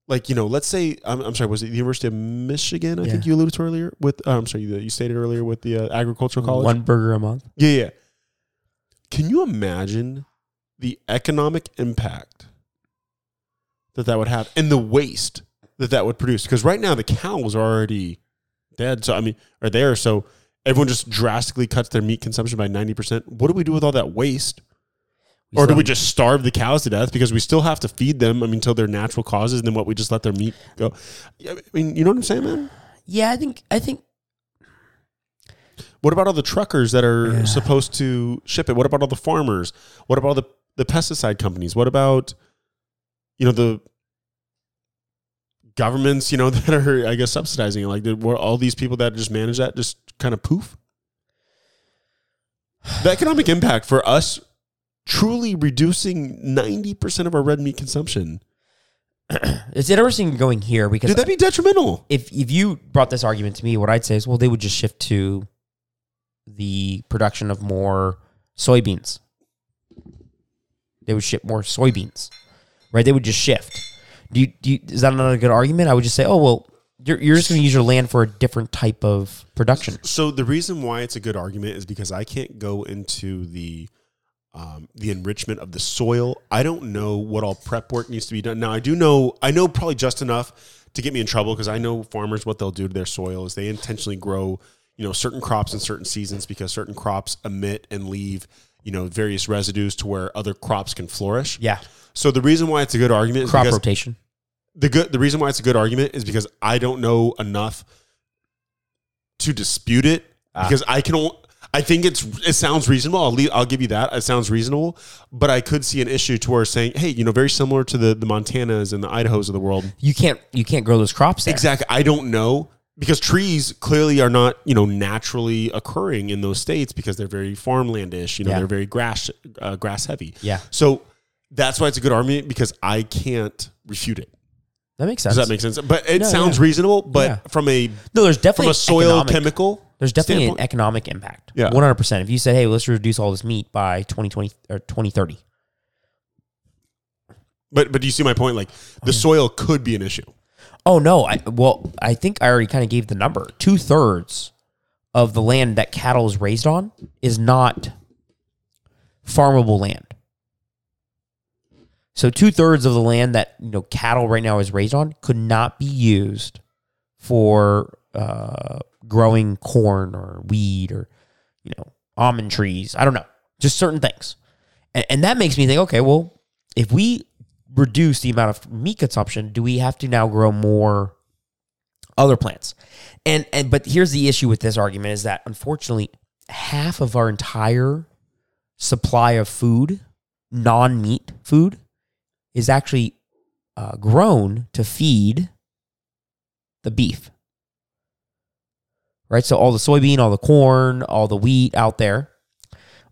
S1: Like, you know, let's say I'm, I'm sorry, was it the University of Michigan? I think you alluded to earlier with. Uh, I'm sorry, you, you stated earlier with the uh, agricultural college.
S2: One burger a month.
S1: Yeah, yeah. Can you imagine the economic impact that that would have and the waste that that would produce? Because right now the cows are already dead. So I mean, are there? So everyone just drastically cuts their meat consumption by ninety percent. What do we do with all that waste? or do we just starve the cows to death because we still have to feed them? I mean, until their natural causes, and then what? We just let their meat go. I mean, you know what I'm saying, man?
S2: Yeah, I think I think
S1: What about all the truckers that are
S2: Yeah.
S1: supposed to ship it? What about all the farmers? What about all the, the pesticide companies? What about, you know, the governments, you know, that are, I guess, subsidizing it? Like, did, were all these people that just manage that just kind of poof? The economic impact for us truly reducing 90% of our red meat consumption.
S2: it's interesting going here because
S1: Dude, that'd be detrimental.
S2: if if you brought this argument to me, what I'd say is, well, they would just shift to the production of more soybeans. They would ship more soybeans, right? They would just shift. Do you, do you, is that not a good argument? I would just say, oh well, you're, you're just going to use your land for a different type of production.
S1: So the reason why it's a good argument is because I can't go into the um, the enrichment of the soil. I don't know what all prep work needs to be done. Now I do know I know probably just enough to get me in trouble because I know farmers what they'll do to their soil is they intentionally grow you know certain crops in certain seasons because certain crops emit and leave you know various residues to where other crops can flourish.
S2: Yeah,
S1: So the reason why it's a good argument is
S2: crop rotation.
S1: The good the reason why it's a good argument is because I don't know enough to dispute it
S2: Ah.
S1: because I can I think it's it sounds reasonable. I'll leave, I'll give you that. It sounds reasonable, but I could see an issue to where saying, hey, you know, very similar to the the Montanas and the Idahos of the world.
S2: You can't you can't grow those crops there.
S1: Exactly. I don't know because trees clearly are not you know naturally occurring in those states because they're very farmlandish. You know,
S2: Yeah.
S1: they're very grass uh, grass heavy.
S2: Yeah,
S1: So that's why it's a good argument because I can't refute it.
S2: That makes sense.
S1: Does that make sense? But it
S2: No,
S1: sounds
S2: yeah.
S1: reasonable. But
S2: Yeah.
S1: from a
S2: no, there's definitely
S1: from a soil
S2: economic-
S1: chemical,
S2: There's definitely
S1: standpoint-
S2: an economic impact.
S1: Yeah.
S2: 100%. If you said, hey, let's reduce all this meat by 2020 or 2030.
S1: But but do you see my point? Like the soil could be an issue.
S2: Oh, no. I Well, I think I already kind of gave the number. Two thirds of the land that cattle is raised on is not farmable land. So two thirds of the land that you know cattle right now is raised on could not be used for uh, growing corn or wheat or you know almond trees. I don't know, just certain things, and, and that makes me think. Okay, well, if we reduce the amount of meat consumption, do we have to now grow more other plants? And and but here's the issue with this argument is that unfortunately half of our entire supply of food, non-meat food, is actually uh, grown to feed the beef. Right? So all the soybean, all the corn, all the wheat out there,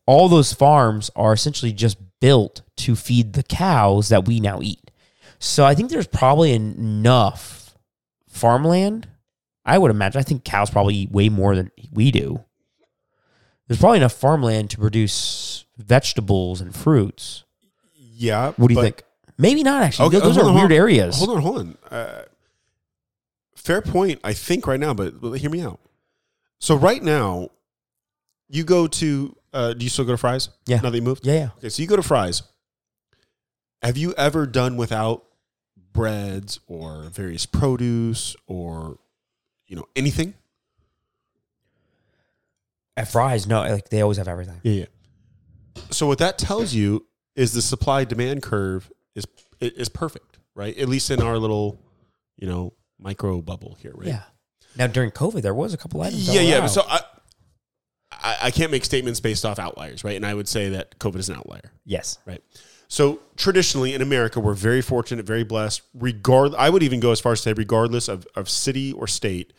S2: all those farms are essentially just built to feed the cows that we now eat. So I think there's probably enough farmland. I would imagine. I think cows probably eat way more than we do. There's probably enough farmland to produce vegetables and fruits.
S1: Yeah.
S2: What do you think? Maybe not actually.
S1: Okay,
S2: those are
S1: on,
S2: weird
S1: hold
S2: areas.
S1: Hold on, hold on. Uh, fair point, I think right now, but, but hear me out. So right now, you go to. Uh, do you still go to Fry's?
S2: Yeah.
S1: Now that you moved.
S2: Yeah, yeah.
S1: Okay, so you go to Fry's. Have you ever done without breads or various produce or you know anything?
S2: At Fry's, no, like they always have everything.
S1: Yeah, yeah. So what that tells you is the supply demand curve is is perfect, right? At least in our little, you know, micro bubble here, right?
S2: Yeah. Now during COVID, there was a couple items.
S1: Yeah, yeah.
S2: out.
S1: So I, I I can't make statements based off outliers, right? And I would say that COVID is an outlier.
S2: Yes.
S1: Right. So traditionally in America, we're very fortunate, very blessed. Regard, I would even go as far as to say, regardless of, of city or state,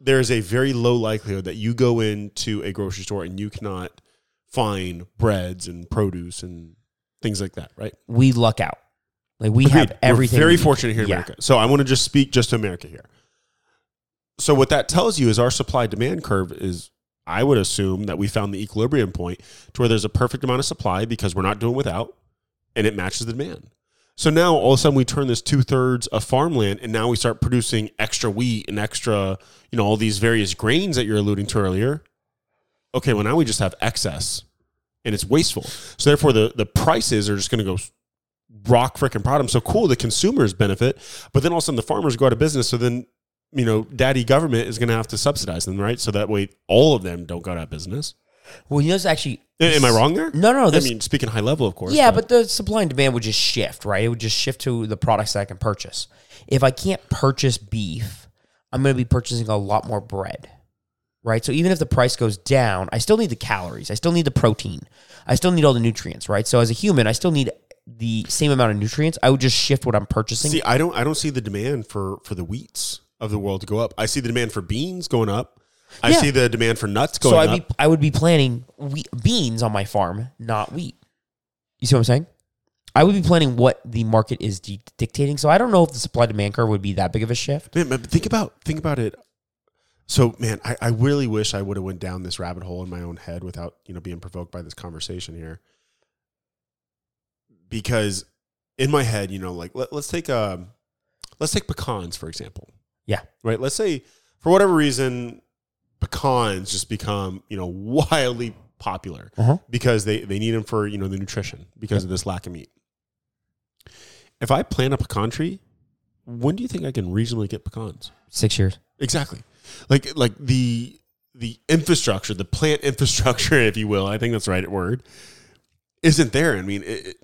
S1: there is a very low likelihood that you go into a grocery store and you cannot find breads and produce and things like that. Right.
S2: We luck out. Like we
S1: Agreed.
S2: have everything.
S1: We're very fortunate here in
S2: Yeah.
S1: America. So I want to just speak just to America here. So what that tells you is our supply demand curve is I would assume that we found the equilibrium point to where there's a perfect amount of supply because we're not doing without and it matches the demand. So now all of a sudden we turn this two thirds of farmland and now we start producing extra wheat and extra, you know, all these various grains that you're alluding to earlier. Okay, well now we just have excess and it's wasteful. So therefore the, the prices are just going to go rock freaking bottom. So cool, the consumers benefit, but then all of a sudden the farmers go out of business. So then, you know, daddy government is going to have to subsidize them, right? So that way all of them don't go out of business.
S2: Well, you know, it's actually.
S1: Am I wrong there?
S2: No, no.
S1: I mean, speaking high level, of course.
S2: yeah, but the supply and demand would just shift, right? It would just shift to the products that I can purchase. If I can't purchase beef, I'm going to be purchasing a lot more bread, right? So even if the price goes down, I still need the calories. I still need the protein. I still need all the nutrients, right? So as a human, I still need the same amount of nutrients. I would just shift what I'm purchasing.
S1: See, I don't I don't see the demand for for the wheats of the world to go up. I see the demand for beans going up. I
S2: Yeah.
S1: see the demand for nuts going up. so.
S2: I'd be I would be planting wheat, beans on my farm, not wheat. You see what I'm saying? I would be planning what the market is di- dictating. So I don't know if the supply demand curve would be that big of a shift.
S1: Man, but think about think about it. So, man, I, I really wish I would have went down this rabbit hole in my own head without you know being provoked by this conversation here. Because in my head, you know, like let, let's take um, let's take pecans for example.
S2: Yeah.
S1: Right. Let's say for whatever reason, pecans just become you know wildly popular
S2: Uh-huh.
S1: because they they need them for you know the nutrition because of this lack of meat. If I plant a pecan tree, when do you think I can reasonably get pecans?
S2: Six years.
S1: Exactly. Like like the the infrastructure, the plant infrastructure, if you will, I think that's the right word, isn't there. I mean, it, it,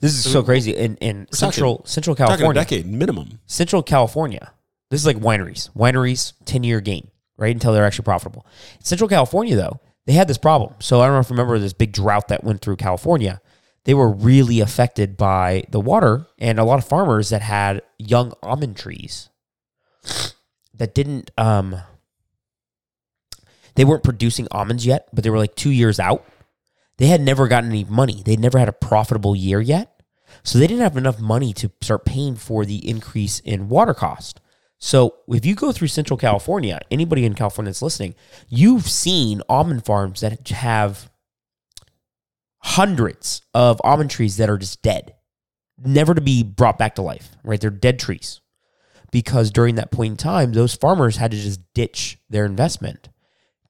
S2: This is so crazy. In in central Central
S1: talking a
S2: California,
S1: decade minimum.
S2: Central California. This is like wineries. Wineries, 10 year gain, right? Until they're actually profitable. Central California, though, they had this problem. So I don't know if you remember this big drought that went through California. They were really affected by the water and a lot of farmers that had young almond trees that didn't um they weren't producing almonds yet, but they were like 2 years out. They had never gotten any money. They'd never had a profitable year yet. So they didn't have enough money to start paying for the increase in water cost. So if you go through Central California, anybody in California that's listening, you've seen almond farms that have hundreds of almond trees that are just dead, never to be brought back to life, right? They're dead trees. Because during that point in time, those farmers had to just ditch their investment.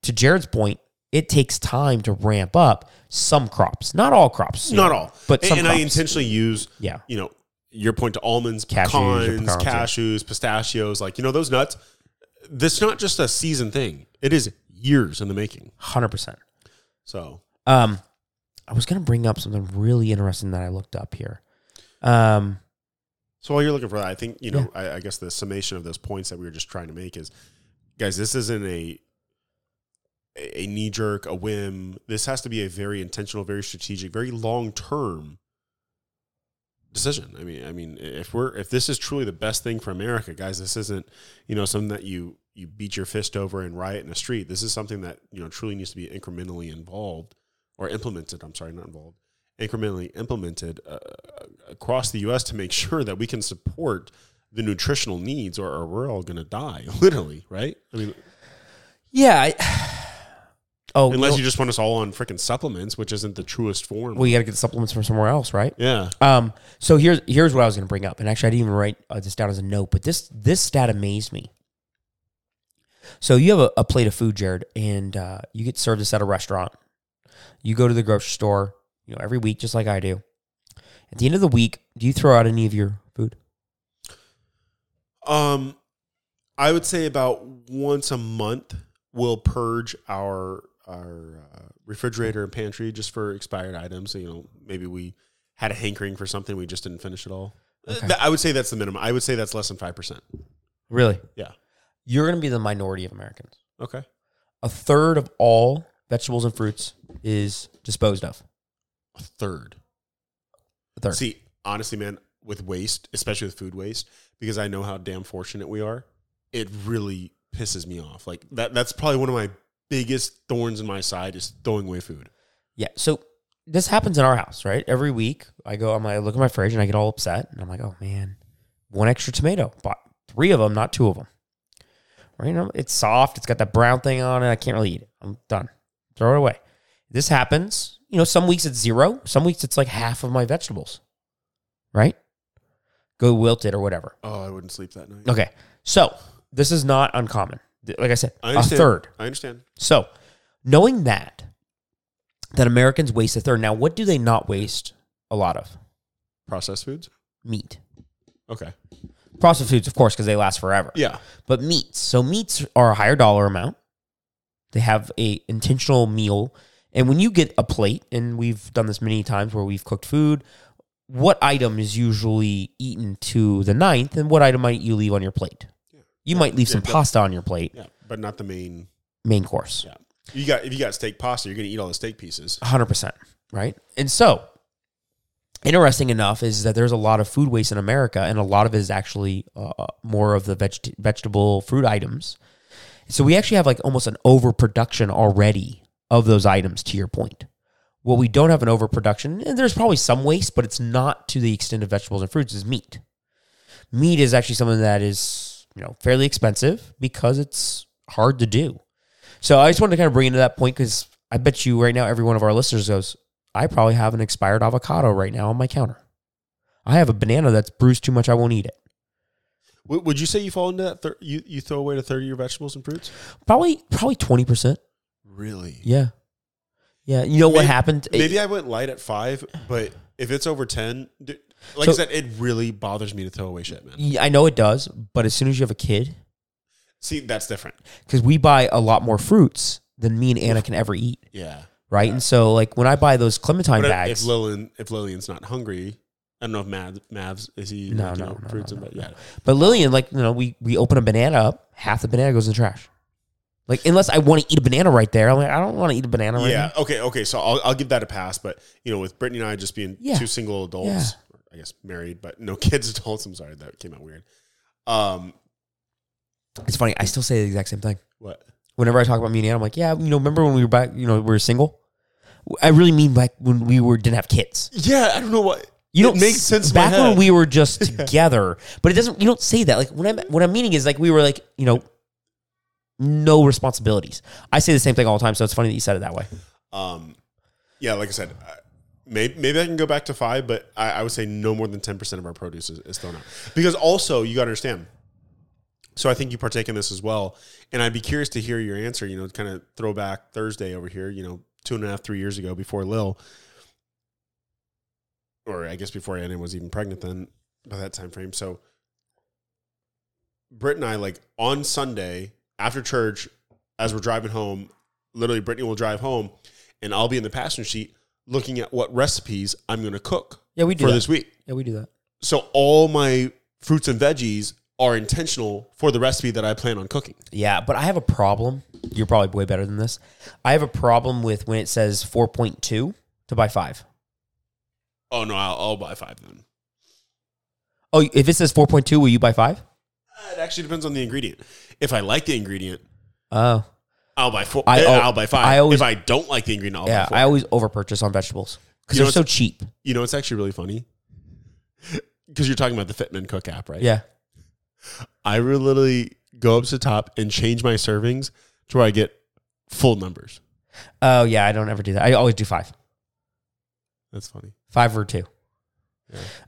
S2: To Jared's point, it takes time to ramp up some crops, not all crops,
S1: Not
S2: know,
S1: all,
S2: but
S1: and,
S2: some
S1: and I intentionally use
S2: Yeah.
S1: you know your point to almonds,
S2: Cashews
S1: pecans,
S2: pecans, yeah.
S1: cashews, pistachios, like you know those nuts. That's not just a season thing; it is years in the making.
S2: 100%.
S1: So
S2: Um, I was going to bring up something really interesting that I looked up here. Um,
S1: So while you're looking for that, I think you know. I, I guess the summation of those points that we were just trying to make is, guys, this isn't a a knee jerk, a whim. This has to be a very intentional, very strategic, very long term decision. I mean, I mean, if we're if this is truly the best thing for America, guys, this isn't you know something that you you beat your fist over and riot in the street. This is something that you know truly needs to be incrementally involved or implemented. I'm sorry, not involved incrementally implemented uh, across the U.S. to make sure that we can support the nutritional needs, or, or we're all going to die, literally, right? I mean,
S2: yeah. I, oh,
S1: unless you just want us all on freaking supplements, which isn't the truest form.
S2: well, you got to get the supplements from somewhere else, right?
S1: yeah,
S2: Um, so here's here's what I was going to bring up, and actually I didn't even write uh, this down as a note, but this this stat amazed me. So you have a, a plate of food, Jared, and uh, you get served this at a restaurant. You go to the grocery store, you know, every week, just like I do. At the end of the week, do you throw out any of your food?
S1: um, I would say about once a month we'll purge our our uh, refrigerator and pantry just for expired items. You know, maybe we had a hankering for something we just didn't finish it all.
S2: Okay.
S1: I would say that's the minimum. I would say that's less than five percent.
S2: Really?
S1: Yeah.
S2: You're going to be the minority of Americans.
S1: Okay.
S2: A third of all vegetables and fruits is disposed of?
S1: A third.
S2: A third.
S1: See, honestly, man, with waste, especially with food waste, because I know how damn fortunate we are, it really pisses me off. Like that that's probably one of my biggest thorns in my side is throwing away food.
S2: Yeah. So this happens in our house, right? Every week I go, I'm like, I look at my fridge and I get all upset. And I'm like, oh man, one extra tomato. Bought three of them, not two of them. Right? You know, it's soft. It's got that brown thing on it. I can't really eat it. I'm done. Throw it away. This happens. You know, some weeks it's zero. Some weeks it's like half of my vegetables. Right? Go wilted or whatever.
S1: Oh, I wouldn't sleep that night.
S2: Okay. So this is not uncommon. Like I said,
S1: I
S2: a third.
S1: I understand.
S2: So, knowing that that Americans waste a third. Now, what do they not waste a lot of?
S1: Processed foods?
S2: Meat.
S1: Okay.
S2: Processed foods, of course, because they last forever.
S1: Yeah.
S2: But meats. So meats are a higher dollar amount. They have a intentional meal. And when you get a plate, and we've done this many times where we've cooked food, what item is usually eaten to the ninth, and what item might you leave on your plate? Yeah. You might leave
S1: Yeah,
S2: some pasta on your plate,
S1: Yeah. But not the main
S2: main course.
S1: Yeah. You got if you got steak pasta, you're gonna eat all the steak pieces.
S2: 100%, right? And so, interesting enough is that there's a lot of food waste in America, and a lot of it is actually uh, more of the veg- vegetable fruit items. So, we actually have like almost an overproduction already of those items, to your point. What we don't have an overproduction, and there's probably some waste, but it's not to the extent of vegetables and fruits, is meat. Meat is actually something that is, you know, fairly expensive because it's hard to do. So I just wanted to kind of bring it to that point because I bet you right now every one of our listeners goes, I probably have an expired avocado right now on my counter. I have a banana that's bruised too much. I won't eat it.
S1: Would you say you fall into that? Thir- you you throw away a third of your vegetables and fruits?
S2: Probably probably twenty percent.
S1: Really?
S2: Yeah, yeah. You know what happened?
S1: Maybe I went light at five, but if it's over ten, like
S2: So-
S1: I said, it really bothers me to throw away shit, man.
S2: Yeah, I know it does, but as soon as you have a kid,
S1: See, that's different.
S2: because we buy a lot more fruits than me and Anna can ever eat,
S1: Yeah.
S2: right? And so like when I buy those clementine
S1: But
S2: bags,
S1: if Lillian if Lillian's not hungry, I don't know if Mav, Mavs is he
S2: No,
S1: like, you
S2: no,
S1: know,
S2: no,
S1: fruits
S2: no,
S1: and
S2: no,
S1: but yeah.
S2: But Lillian, like, you know, we we open a banana up, half the banana goes in the trash. Like, unless I want to eat a banana right there, I'm like, I don't want to eat a banana right
S1: Yeah.
S2: now.
S1: Okay. Okay. So I'll, I'll give that a pass. But you know, with Brittany and I just being
S2: Yeah.
S1: two single adults,
S2: Yeah.
S1: I guess married, but no kids, adults. I'm sorry that came out weird. Um,
S2: It's funny. I still say the exact same thing.
S1: what?
S2: Whenever I talk about me and Anna, I'm like, yeah, you know, remember when we were back, you know, we were single? I really mean like when we were didn't have kids.
S1: Yeah, I don't know what.
S2: You
S1: it
S2: don't
S1: makes sense. in my
S2: back when we were just together, but it doesn't. You don't say that. Like what I'm what I'm meaning is like we were like you know, no responsibilities. I say the same thing all the time, so it's funny that you said it that way.
S1: Um, yeah, like I said, maybe maybe I can go back to five, but I, I would say no more than ten percent of our produce is, is thrown out. Because also, you got to understand. So I think you partake in this as well, and I'd be curious to hear your answer. You know, kind of throwback Thursday over here. You know, two and a half, three years ago, before Lil, or I guess before Anna was even pregnant. Then by that time frame, so Britt and I like on Sunday after church, as we're driving home, literally Brittany will drive home, and I'll be in the passenger seat looking at what recipes I'm going to cook
S2: Yeah, we do
S1: for
S2: that.
S1: this week.
S2: Yeah, we do that.
S1: So all my fruits and veggies are intentional for the recipe that I plan on cooking.
S2: Yeah, but I have a problem. You're probably way better than this. I have a problem with when it says 4.2 to buy five.
S1: Oh no, I'll, I'll buy five then.
S2: Oh, if it says 4.2, will you buy five?
S1: Uh, It actually depends on the ingredient. If I like the ingredient,
S2: Oh,
S1: I'll buy four.
S2: I
S1: I,
S2: al-
S1: will buy five.
S2: I always-
S1: if I don't like the ingredient, I'll
S2: yeah.
S1: buy four.
S2: I always overpurchase on vegetables because
S1: You know
S2: they're so
S1: what's-
S2: cheap.
S1: you know, it's actually really funny because you're talking about the Fit Men Cook app, right?
S2: Yeah.
S1: I will literally go up to the top and change my servings to where I get full numbers.
S2: Oh, yeah. I don't ever do that. I always do five,
S1: That's funny.
S2: five or two.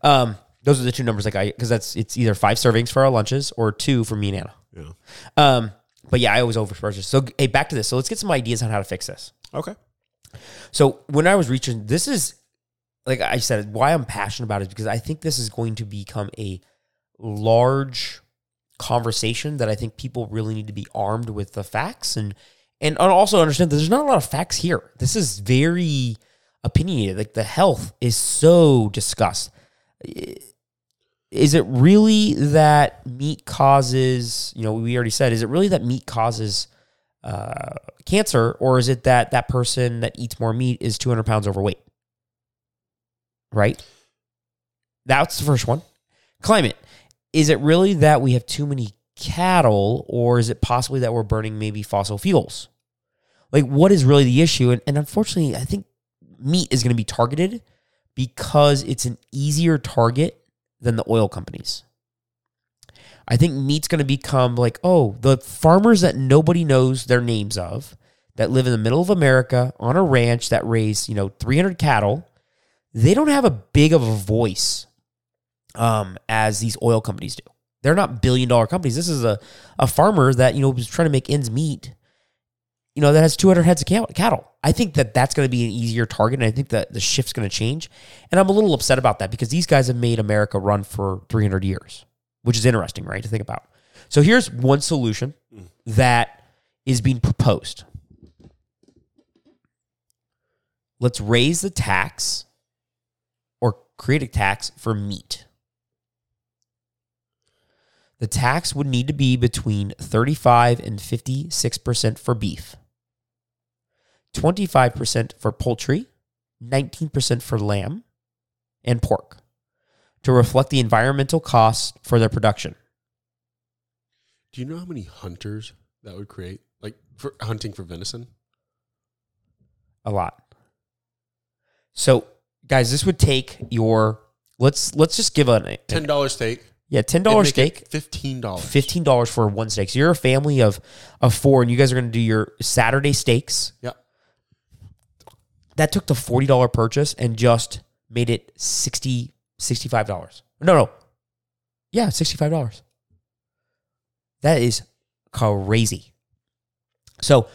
S2: Um, those are the two numbers like I because that's it's either five servings for our lunches or two for me and Anna.
S1: Yeah.
S2: Um, but yeah, I always overpurchase. So hey, back to this. So let's get some ideas on how to fix this.
S1: Okay.
S2: So when I was reaching, this is like I said, why I'm passionate about it is because I think this is going to become a large conversation that I think people really need to be armed with the facts and and also understand that there's not a lot of facts here. This is very opinionated. Like the health is so discussed. Is it really that meat causes, you know, we already said, is it really that meat causes uh, cancer, or is it that that person that eats more meat is 200 pounds overweight? Right? That's the first one. Climate. Is it really that we have too many cattle, or is it possibly that we're burning maybe fossil fuels? Like, what is really the issue? And, and unfortunately, I think meat is going to be targeted because it's an easier target than the oil companies. I think meat's going to become like, oh, the farmers that nobody knows their names of that live in the middle of America on a ranch that raise, you know, 300 cattle, they don't have a big of a voice um, as these oil companies do. They're not billion dollar companies. This is a, a farmer that, you know, was trying to make ends meet, you know, that has 200 heads of cattle. I think that that's going to be an easier target. And I think that the shift's going to change. And I'm a little upset about that because these guys have made America run for 300 years which is interesting, right, to think about. So here's one solution that is being proposed. Let's raise the tax or create a tax for meat. The tax would need to be between 35 and 56% for beef, 25% for poultry, 19% for lamb and pork to reflect the environmental costs for their production.
S1: Do you know how many hunters that would create? Like for hunting for venison?
S2: A lot. So, guys, this would take your let's let's just give a
S1: ten dollar steak.
S2: Yeah, ten dollars steak.
S1: Fifteen dollars.
S2: Fifteen dollars for one steak. So you're a family of of four, and you guys are going to do your Saturday steaks.
S1: Yep.
S2: That took the forty dollar purchase and just made it sixty $65. No, no. Yeah, $65. That is crazy. So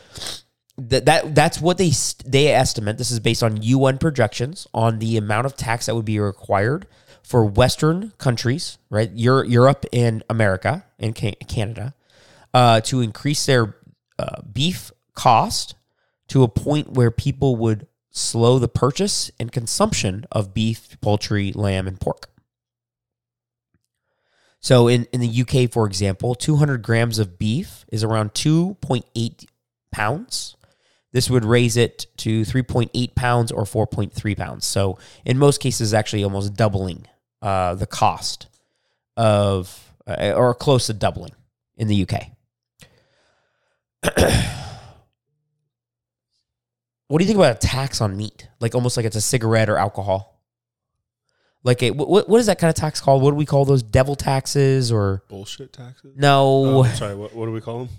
S2: that, that that's what they they estimate. This is based on UN projections on the amount of tax that would be required for Western countries, right? Europe and America and Canada, uh, to increase their uh, beef cost to a point where people would slow the purchase and consumption of beef, poultry, lamb, and pork. So in, in the UK, for example, 200 grams of beef is around 2.8 pounds. This would raise it to 3.8 pounds or 4.3 pounds. So in most cases, actually almost doubling uh, the cost of, uh, or close to doubling in the UK. What do you think about a tax on meat? Like almost like it's a cigarette or alcohol. Like a what, what is that kind of tax called? What do we call those? Devil taxes or
S1: bullshit taxes?
S2: No.
S1: Oh, sorry. What, what do we call them?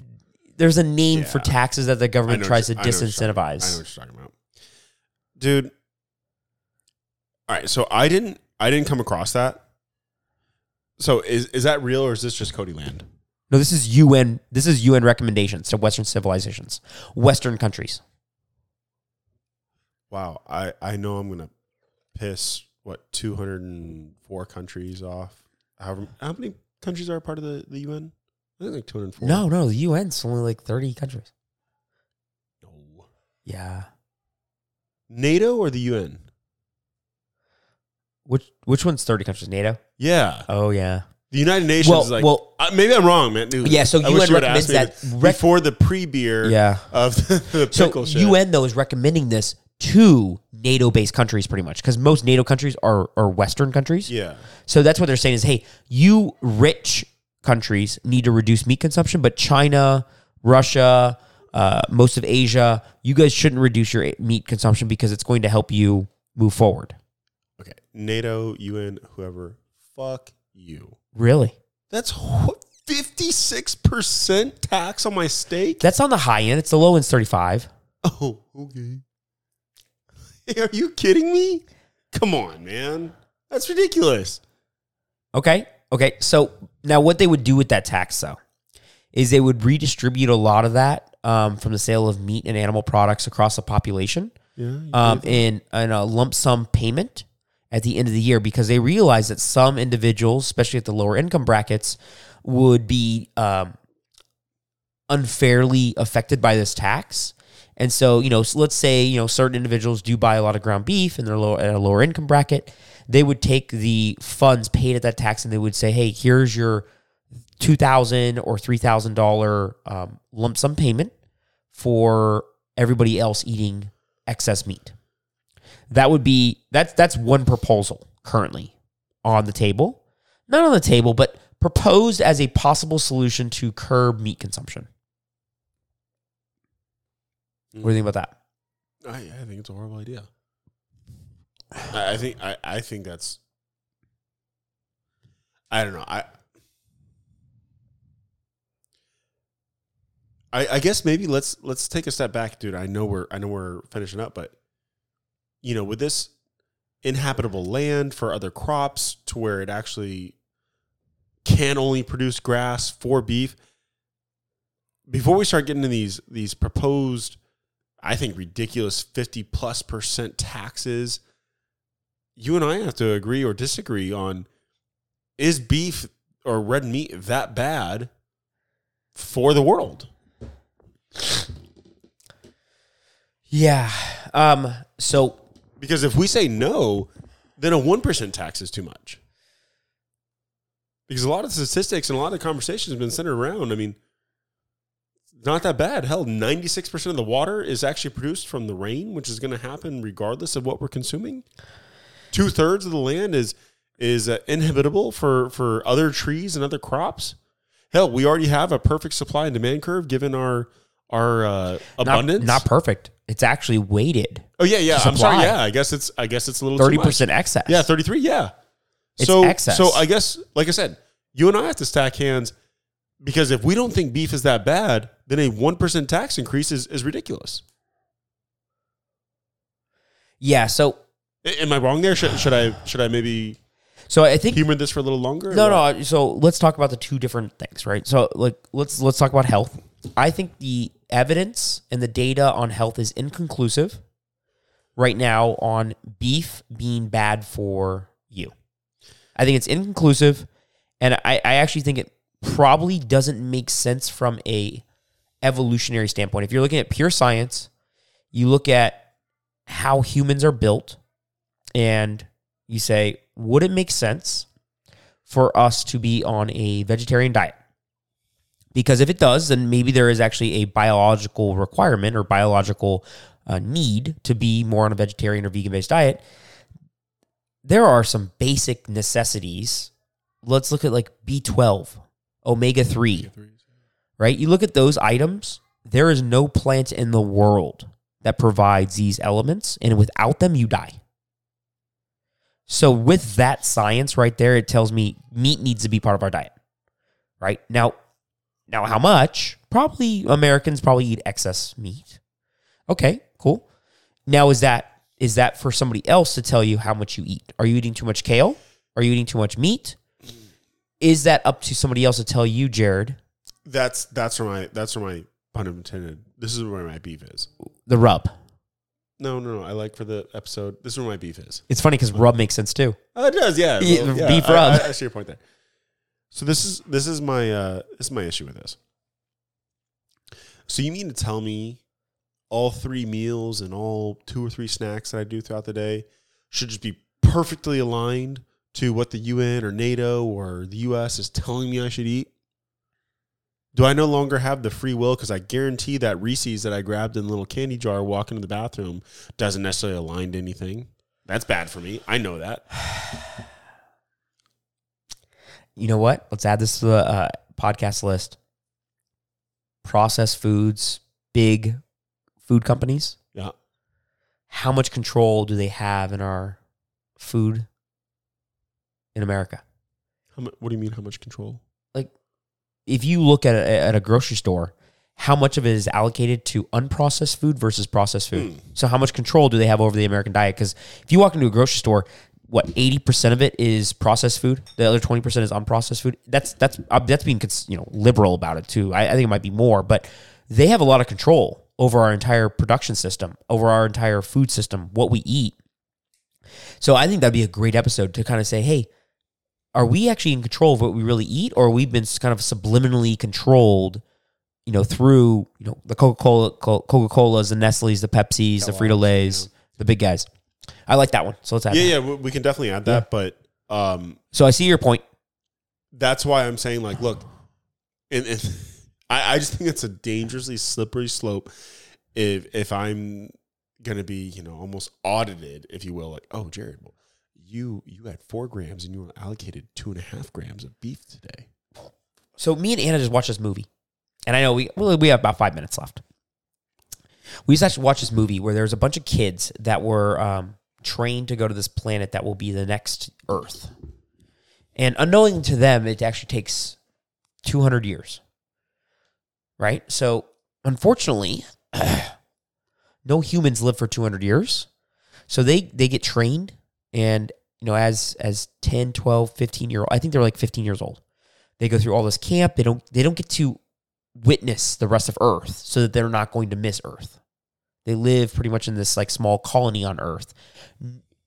S2: There's a name yeah. for taxes that the government tries to disincentivize.
S1: I know what you're talking about, dude. All right, so I didn't I didn't come across that. So is is that real or is this just Cody Land?
S2: No, this is UN. This is UN recommendations to Western civilizations, Western countries.
S1: Wow, I I know I'm gonna piss what 204 countries off. How how many countries are part of the the UN? I think like 204.
S2: No, no, the UN's only like 30 countries.
S1: No.
S2: Yeah.
S1: NATO or the UN?
S2: Which which one's 30 countries? NATO?
S1: Yeah.
S2: Oh yeah.
S1: The United Nations well, is like well, uh, maybe I'm wrong, man. Dude,
S2: yeah, so I UN recommends that
S1: rec- before the pre-beer
S2: yeah.
S1: of the, the pickle
S2: so
S1: shit.
S2: UN though is recommending this to NATO based countries pretty much because most NATO countries are, are Western countries.
S1: Yeah.
S2: So that's what they're saying is hey, you rich countries need to reduce meat consumption, but China, Russia, uh, most of Asia, you guys shouldn't reduce your meat consumption because it's going to help you move forward.
S1: Okay. NATO, UN, whoever, fuck you.
S2: Really?
S1: That's 56% tax on my steak?
S2: That's on the high end. It's the low end's 35.
S1: Oh, okay. Are you kidding me? Come on, man. That's ridiculous.
S2: Okay. Okay. So now what they would do with that tax, though, is they would redistribute a lot of that um, from the sale of meat and animal products across the population
S1: yeah,
S2: um, in, in a lump sum payment at the end of the year because they realize that some individuals, especially at the lower income brackets, would be um, unfairly affected by this tax. And so, you know, so let's say, you know, certain individuals do buy a lot of ground beef and they're low, at a lower income bracket. They would take the funds paid at that tax and they would say, hey, here's your 2,000 or $3,000 um, lump sum payment for everybody else eating excess meat. That would be that's that's one proposal currently on the table. Not on the table, but proposed as a possible solution to curb meat consumption. What do you think about mm. that?
S1: I, I think it's a horrible idea. I, I think I, I think that's I don't know. I I, I guess maybe let's let's take a step back, dude. I know we're I know we're finishing up, but you know, with this inhabitable land for other crops to where it actually can only produce grass for beef. Before we start getting into these these proposed, I think ridiculous fifty plus percent taxes, you and I have to agree or disagree on is beef or red meat that bad for the world?
S2: Yeah. Um, so
S1: Because if we say no, then a 1% tax is too much. Because a lot of statistics and a lot of conversations have been centered around, I mean, not that bad. Hell, 96% of the water is actually produced from the rain, which is going to happen regardless of what we're consuming. Two thirds of the land is is uh, inhabitable for, for other trees and other crops. Hell, we already have a perfect supply and demand curve given our our uh,
S2: not,
S1: abundance.
S2: not perfect. It's actually weighted.
S1: oh yeah, yeah. I'm sorry. Yeah, I guess it's I guess it's a little
S2: Thirty percent excess.
S1: Yeah, 33. Yeah.
S2: It's
S1: so,
S2: excess.
S1: So I guess, like I said, you and I have to stack hands because if we don't think beef is that bad, then a 1% tax increase is, is ridiculous.
S2: Yeah. So
S1: Am I wrong there? Should, should I should I maybe
S2: so I think
S1: humor this for a little longer?
S2: No, no. So let's talk about the two different things, right? So like let's let's talk about health. I think the evidence and the data on health is inconclusive right now on beef being bad for you. I think it's inconclusive, and I, I actually think it probably doesn't make sense from a evolutionary standpoint. If you're looking at pure science, you look at how humans are built, and you say, would it make sense for us to be on a vegetarian diet? Because if it does, then maybe there is actually a biological requirement or biological uh, need to be more on a vegetarian or vegan based diet. There are some basic necessities. Let's look at like B12, omega 3, right? You look at those items, there is no plant in the world that provides these elements, and without them, you die. So, with that science right there, it tells me meat needs to be part of our diet, right? Now, now how much? Probably Americans probably eat excess meat. Okay, cool. Now, is that is that for somebody else to tell you how much you eat? Are you eating too much kale? Are you eating too much meat? Is that up to somebody else to tell you, Jared?
S1: That's that's where my that's where my pun intended. This is where my beef is.
S2: The rub.
S1: No, no, no. I like for the episode. This is where my beef is.
S2: It's funny because rub makes sense too.
S1: Oh, it does, yeah.
S2: Yeah,
S1: Well, yeah,
S2: beef
S1: I-
S2: rub.
S1: I, I see your point there. So this is this is my uh this is my issue with this. So you mean to tell me all three meals and all two or three snacks that I do throughout the day should just be perfectly aligned to what the UN or NATO or the US is telling me I should eat? Do I no longer have the free will? Because I guarantee that Reese's that I grabbed in a little candy jar walking to the bathroom doesn't necessarily align to anything. That's bad for me. I know that.
S2: You know what? Let's add this to the uh, podcast list. Processed foods, big food companies.
S1: Yeah.
S2: How much control do they have in our food in America?
S1: How mu- what do you mean? How much control?
S2: If you look at a, at a grocery store, how much of it is allocated to unprocessed food versus processed food?
S1: Hmm.
S2: So, how much control do they have over the American diet? Because if you walk into a grocery store, what eighty percent of it is processed food. The other twenty percent is unprocessed food. That's that's uh, that's being cons- you know liberal about it too. I, I think it might be more, but they have a lot of control over our entire production system, over our entire food system, what we eat. So I think that'd be a great episode to kind of say, hey, are we actually in control of what we really eat, or we've been kind of subliminally controlled, you know, through you know the Coca Cola, Coca Colas, the Nestle's, the Pepsis, the Frito Lay's, the big guys. I like that one. So let's add.
S1: Yeah,
S2: that.
S1: yeah, we we can definitely add that, but um,
S2: So I see your point.
S1: that's why I'm saying like, look, and, and I, I just think it's a dangerously slippery slope. If if I'm gonna be, you know, almost audited, if you will, like, oh, Jared, well, you you had four grams and you were allocated two and a half grams of beef today.
S2: So me and Anna just watched this movie, and I know we well, we have about five minutes left. We just actually watched this movie where there's a bunch of kids that were um, trained to go to this planet that will be the next Earth, and unknowing to them, it actually takes 200 years. Right. So unfortunately, no humans live for 200 years. So they they get trained and you know as as 10, 12, 15 year old, I think they're like 15 years old. They go through all this camp. They don't they don't get to witness the rest of Earth so that they're not going to miss Earth. They live pretty much in this like small colony on Earth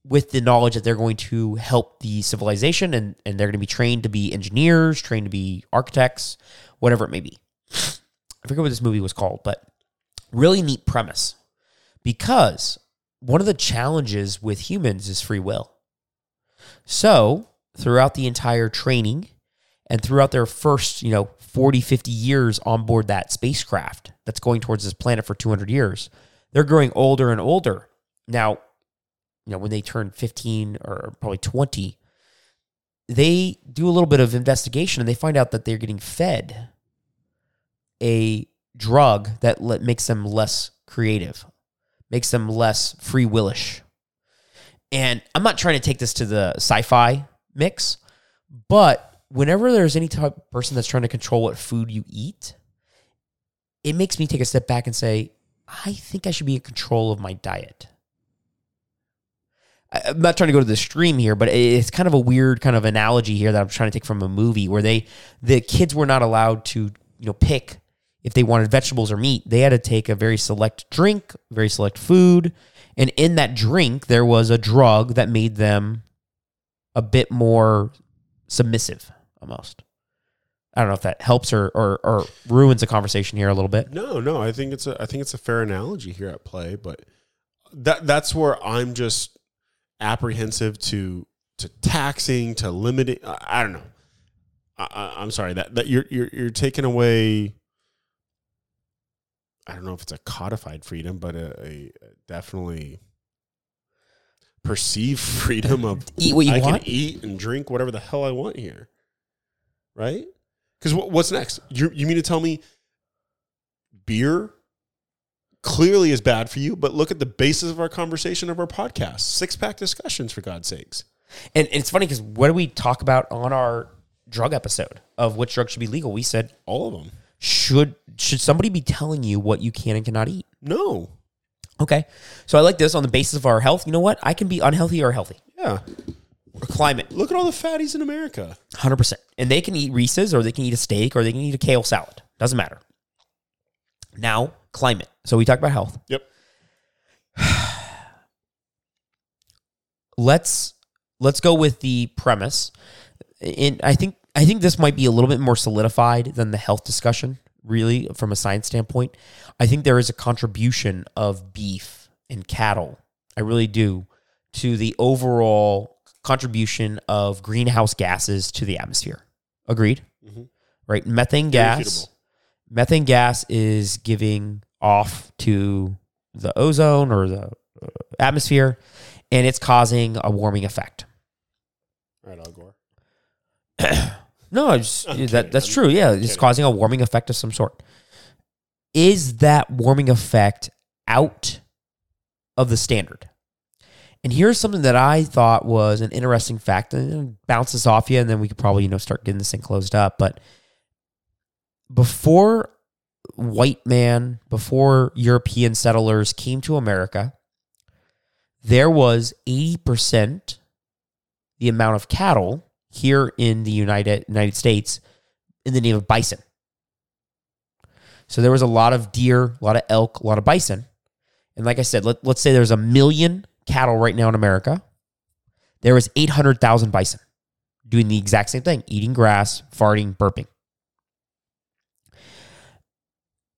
S2: with the knowledge that they're going to help the civilization and, and they're going to be trained to be engineers, trained to be architects, whatever it may be. I forget what this movie was called, but really neat premise because one of the challenges with humans is free will. So, throughout the entire training and throughout their first, you know, 40, 50 years on board that spacecraft that's going towards this planet for 200 years, they're growing older and older. Now, you know, when they turn 15 or probably 20, they do a little bit of investigation and they find out that they're getting fed a drug that makes them less creative, makes them less free willish. And I'm not trying to take this to the sci-fi mix, but whenever there's any type of person that's trying to control what food you eat, it makes me take a step back and say, I think I should be in control of my diet. I'm not trying to go to the stream here, but it's kind of a weird kind of analogy here that I'm trying to take from a movie where they the kids were not allowed to, you know, pick if they wanted vegetables or meat, they had to take a very select drink, very select food. And in that drink, there was a drug that made them a bit more submissive almost. I don't know if that helps or, or, or ruins the conversation here a little bit.
S1: No, no, I think it's a I think it's a fair analogy here at play, but that that's where I'm just apprehensive to to taxing to limiting. I, I don't know. I, am sorry that that you're you're you're taking away I don't know if it's a codified freedom, but a, a definitely perceived freedom of
S2: eat what you
S1: I
S2: want,
S1: can eat and drink whatever the hell I want here, right? Because what's next? You you mean to tell me beer clearly is bad for you? But look at the basis of our conversation of our podcast: six pack discussions, for God's sakes.
S2: And, and it's funny because what do we talk about on our drug episode of which drugs should be legal? We said
S1: all of them
S2: should should somebody be telling you what you can and cannot eat?
S1: No.
S2: Okay. So I like this on the basis of our health. You know what? I can be unhealthy or healthy.
S1: Yeah.
S2: Or climate.
S1: Look at all the fatties in America.
S2: 100%. And they can eat Reese's or they can eat a steak or they can eat a kale salad. Doesn't matter. Now, climate. So we talked about health.
S1: Yep.
S2: let's let's go with the premise. And I think I think this might be a little bit more solidified than the health discussion, really, from a science standpoint. I think there is a contribution of beef and cattle. I really do to the overall contribution of greenhouse gases to the atmosphere. Agreed? Mm-hmm. Right? Methane gas. Methane gas is giving off to the ozone or the uh, atmosphere, and it's causing a warming effect.
S1: Right, Al Gore.
S2: No, just, that that's true. Yeah, it's causing a warming effect of some sort. Is that warming effect out of the standard? And here's something that I thought was an interesting fact, and bounce this off you, and then we could probably you know start getting this thing closed up. But before white man, before European settlers came to America, there was eighty percent the amount of cattle here in the United United States in the name of bison. So there was a lot of deer, a lot of elk, a lot of bison. And like I said, let, let's say there's a million cattle right now in America. There was 800,000 bison doing the exact same thing, eating grass, farting, burping.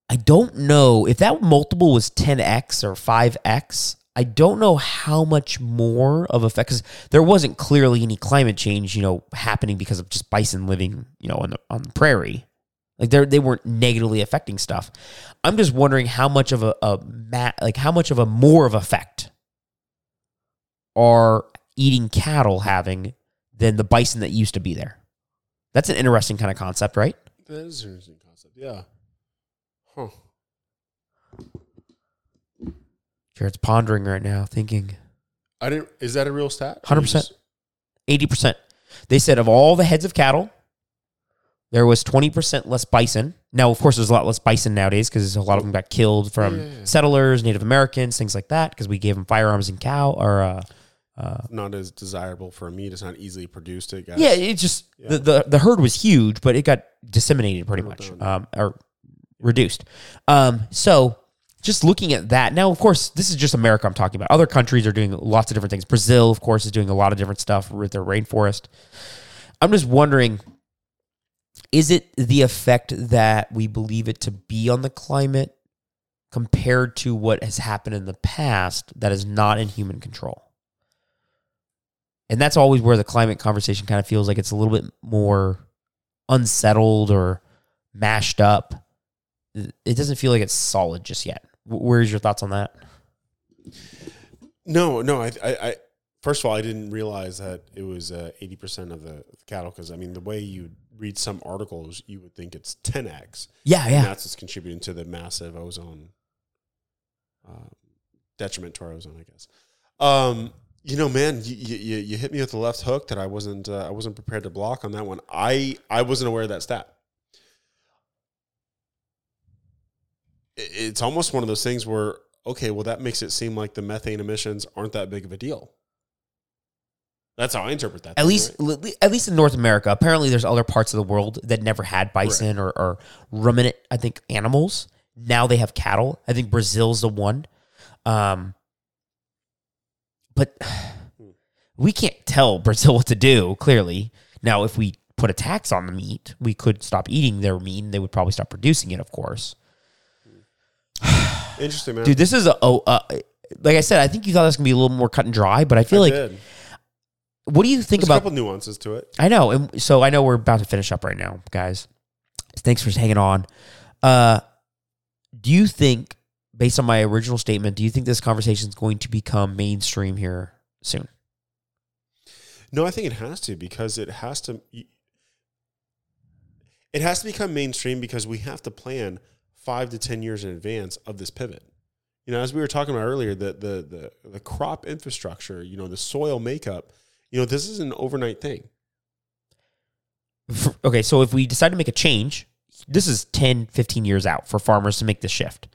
S2: I don't know if that multiple was 10x or 5x. I don't know how much more of effect because there wasn't clearly any climate change, you know, happening because of just bison living, you know, on the on the prairie. Like they they weren't negatively affecting stuff. I'm just wondering how much of a, a ma- like how much of a more of effect are eating cattle having than the bison that used to be there. That's an interesting kind of concept, right?
S1: That is an interesting concept. Yeah. Huh.
S2: Jared's pondering right now, thinking
S1: I didn't. Is that a real stat?
S2: 100%. 80%. They said of all the heads of cattle, there was 20% less bison. Now, of course, there's a lot less bison nowadays because a lot of them got killed from
S1: Yeah, yeah, yeah.
S2: settlers, Native Americans, things like that, because we gave them firearms and cow or uh, uh,
S1: Not as desirable for meat. It's not easily produced. It
S2: yeah, it just the, the the herd was huge, but it got disseminated pretty much, um, or reduced. Um, so just looking at that now, of course, this is just America. I'm talking about. Other countries are doing lots of different things. Brazil, of course, is doing a lot of different stuff with their rainforest. I'm just wondering. Is it the effect that we believe it to be on the climate compared to what has happened in the past that is not in human control? And that's always where the climate conversation kind of feels like it's a little bit more unsettled or mashed up. It doesn't feel like it's solid just yet. Wh- Where's your thoughts on that?
S1: No, no. I, I, I first of all, I didn't realize that it was uh, eighty percent of the cattle. Because I mean, the way you read some articles, you would think it's ten x.
S2: Yeah,
S1: And
S2: yeah.
S1: that's what's contributing to the massive ozone uh, detriment to our ozone, I guess. Um, you know, man, you, you you hit me with the left hook that I wasn't uh, I wasn't prepared to block on that one. I I wasn't aware of that stat. It's almost one of those things where okay, well, that makes it seem like the methane emissions aren't that big of a deal. That's how I interpret that.
S2: At
S1: thing,
S2: least,
S1: right?
S2: at least in North America. Apparently, there's other parts of the world that never had bison or, or ruminant. I think animals. Now they have cattle. I think Brazil's the one. Um, but we can't tell Brazil what to do. Clearly, now if we put a tax on the meat, we could stop eating their meat. and They would probably stop producing it. Of course,
S1: interesting, man.
S2: dude. This is a oh, uh, like I said. I think you thought this was gonna be a little more cut and dry, but I feel
S1: I
S2: like.
S1: did.
S2: What do you think
S1: There's
S2: about
S1: a couple nuances to it.
S2: I know. And so I know we're about to finish up right now, guys. Thanks for hanging on. Uh, do you think, based on my original statement, do you think this conversation is going to become mainstream here soon?
S1: No, I think it has to because it has to. It has to become mainstream because we have to plan five to ten years in advance of this pivot. You know, as we were talking about earlier, the the the, the crop infrastructure, you know, the soil makeup, you know, this is an overnight thing.
S2: Okay, so if we decide to make a change, this is 10, 15 years out for farmers to make the shift.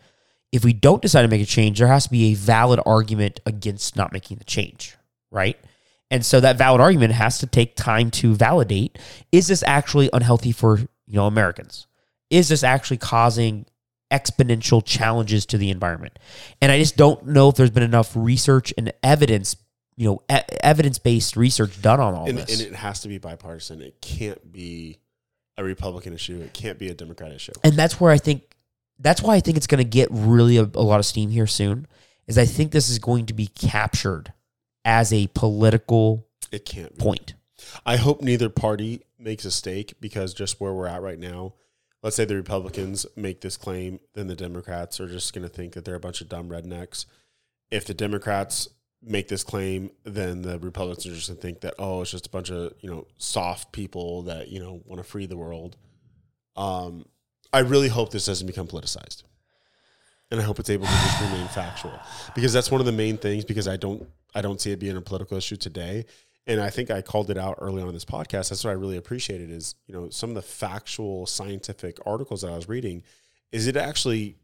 S2: If we don't decide to make a change, there has to be a valid argument against not making the change, right? And so that valid argument has to take time to validate is this actually unhealthy for, you know, Americans? Is this actually causing exponential challenges to the environment? And I just don't know if there's been enough research and evidence, you know, e- evidence-based research done on all
S1: And,
S2: this.
S1: and it has to be bipartisan. It can't be a Republican issue. It can't be a Democrat issue.
S2: and that's where I think that's why I think it's going to get really a, a lot of steam here soon. Is I think this is going to be captured as a political
S1: It can't be.
S2: point.
S1: I hope neither party makes a stake because just where we're at right now, let's say the Republicans make this claim, then the Democrats are just going to think that they're a bunch of dumb rednecks. If the Democrats make this claim, then the Republicans are just going to think that oh, it's just a bunch of you know soft people that you know want to free the world. Um, I really hope this doesn't become politicized, and I hope it's able to just remain factual because that's one of the main things. Because I don't, I don't see it being a political issue today and I think I called it out early on in this podcast. That's what I really appreciated is, you know, some of the factual scientific articles that I was reading, is it actually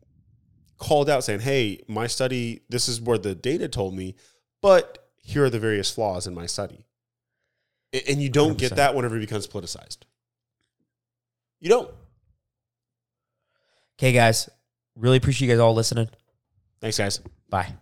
S1: called out saying, Hey, my study, this is where the data told me, but here are the various flaws in my study. And you don't
S2: 100%.
S1: get that whenever it becomes politicized. You don't.
S2: Okay, guys, really appreciate you guys all listening.
S1: Thanks, guys.
S2: Bye.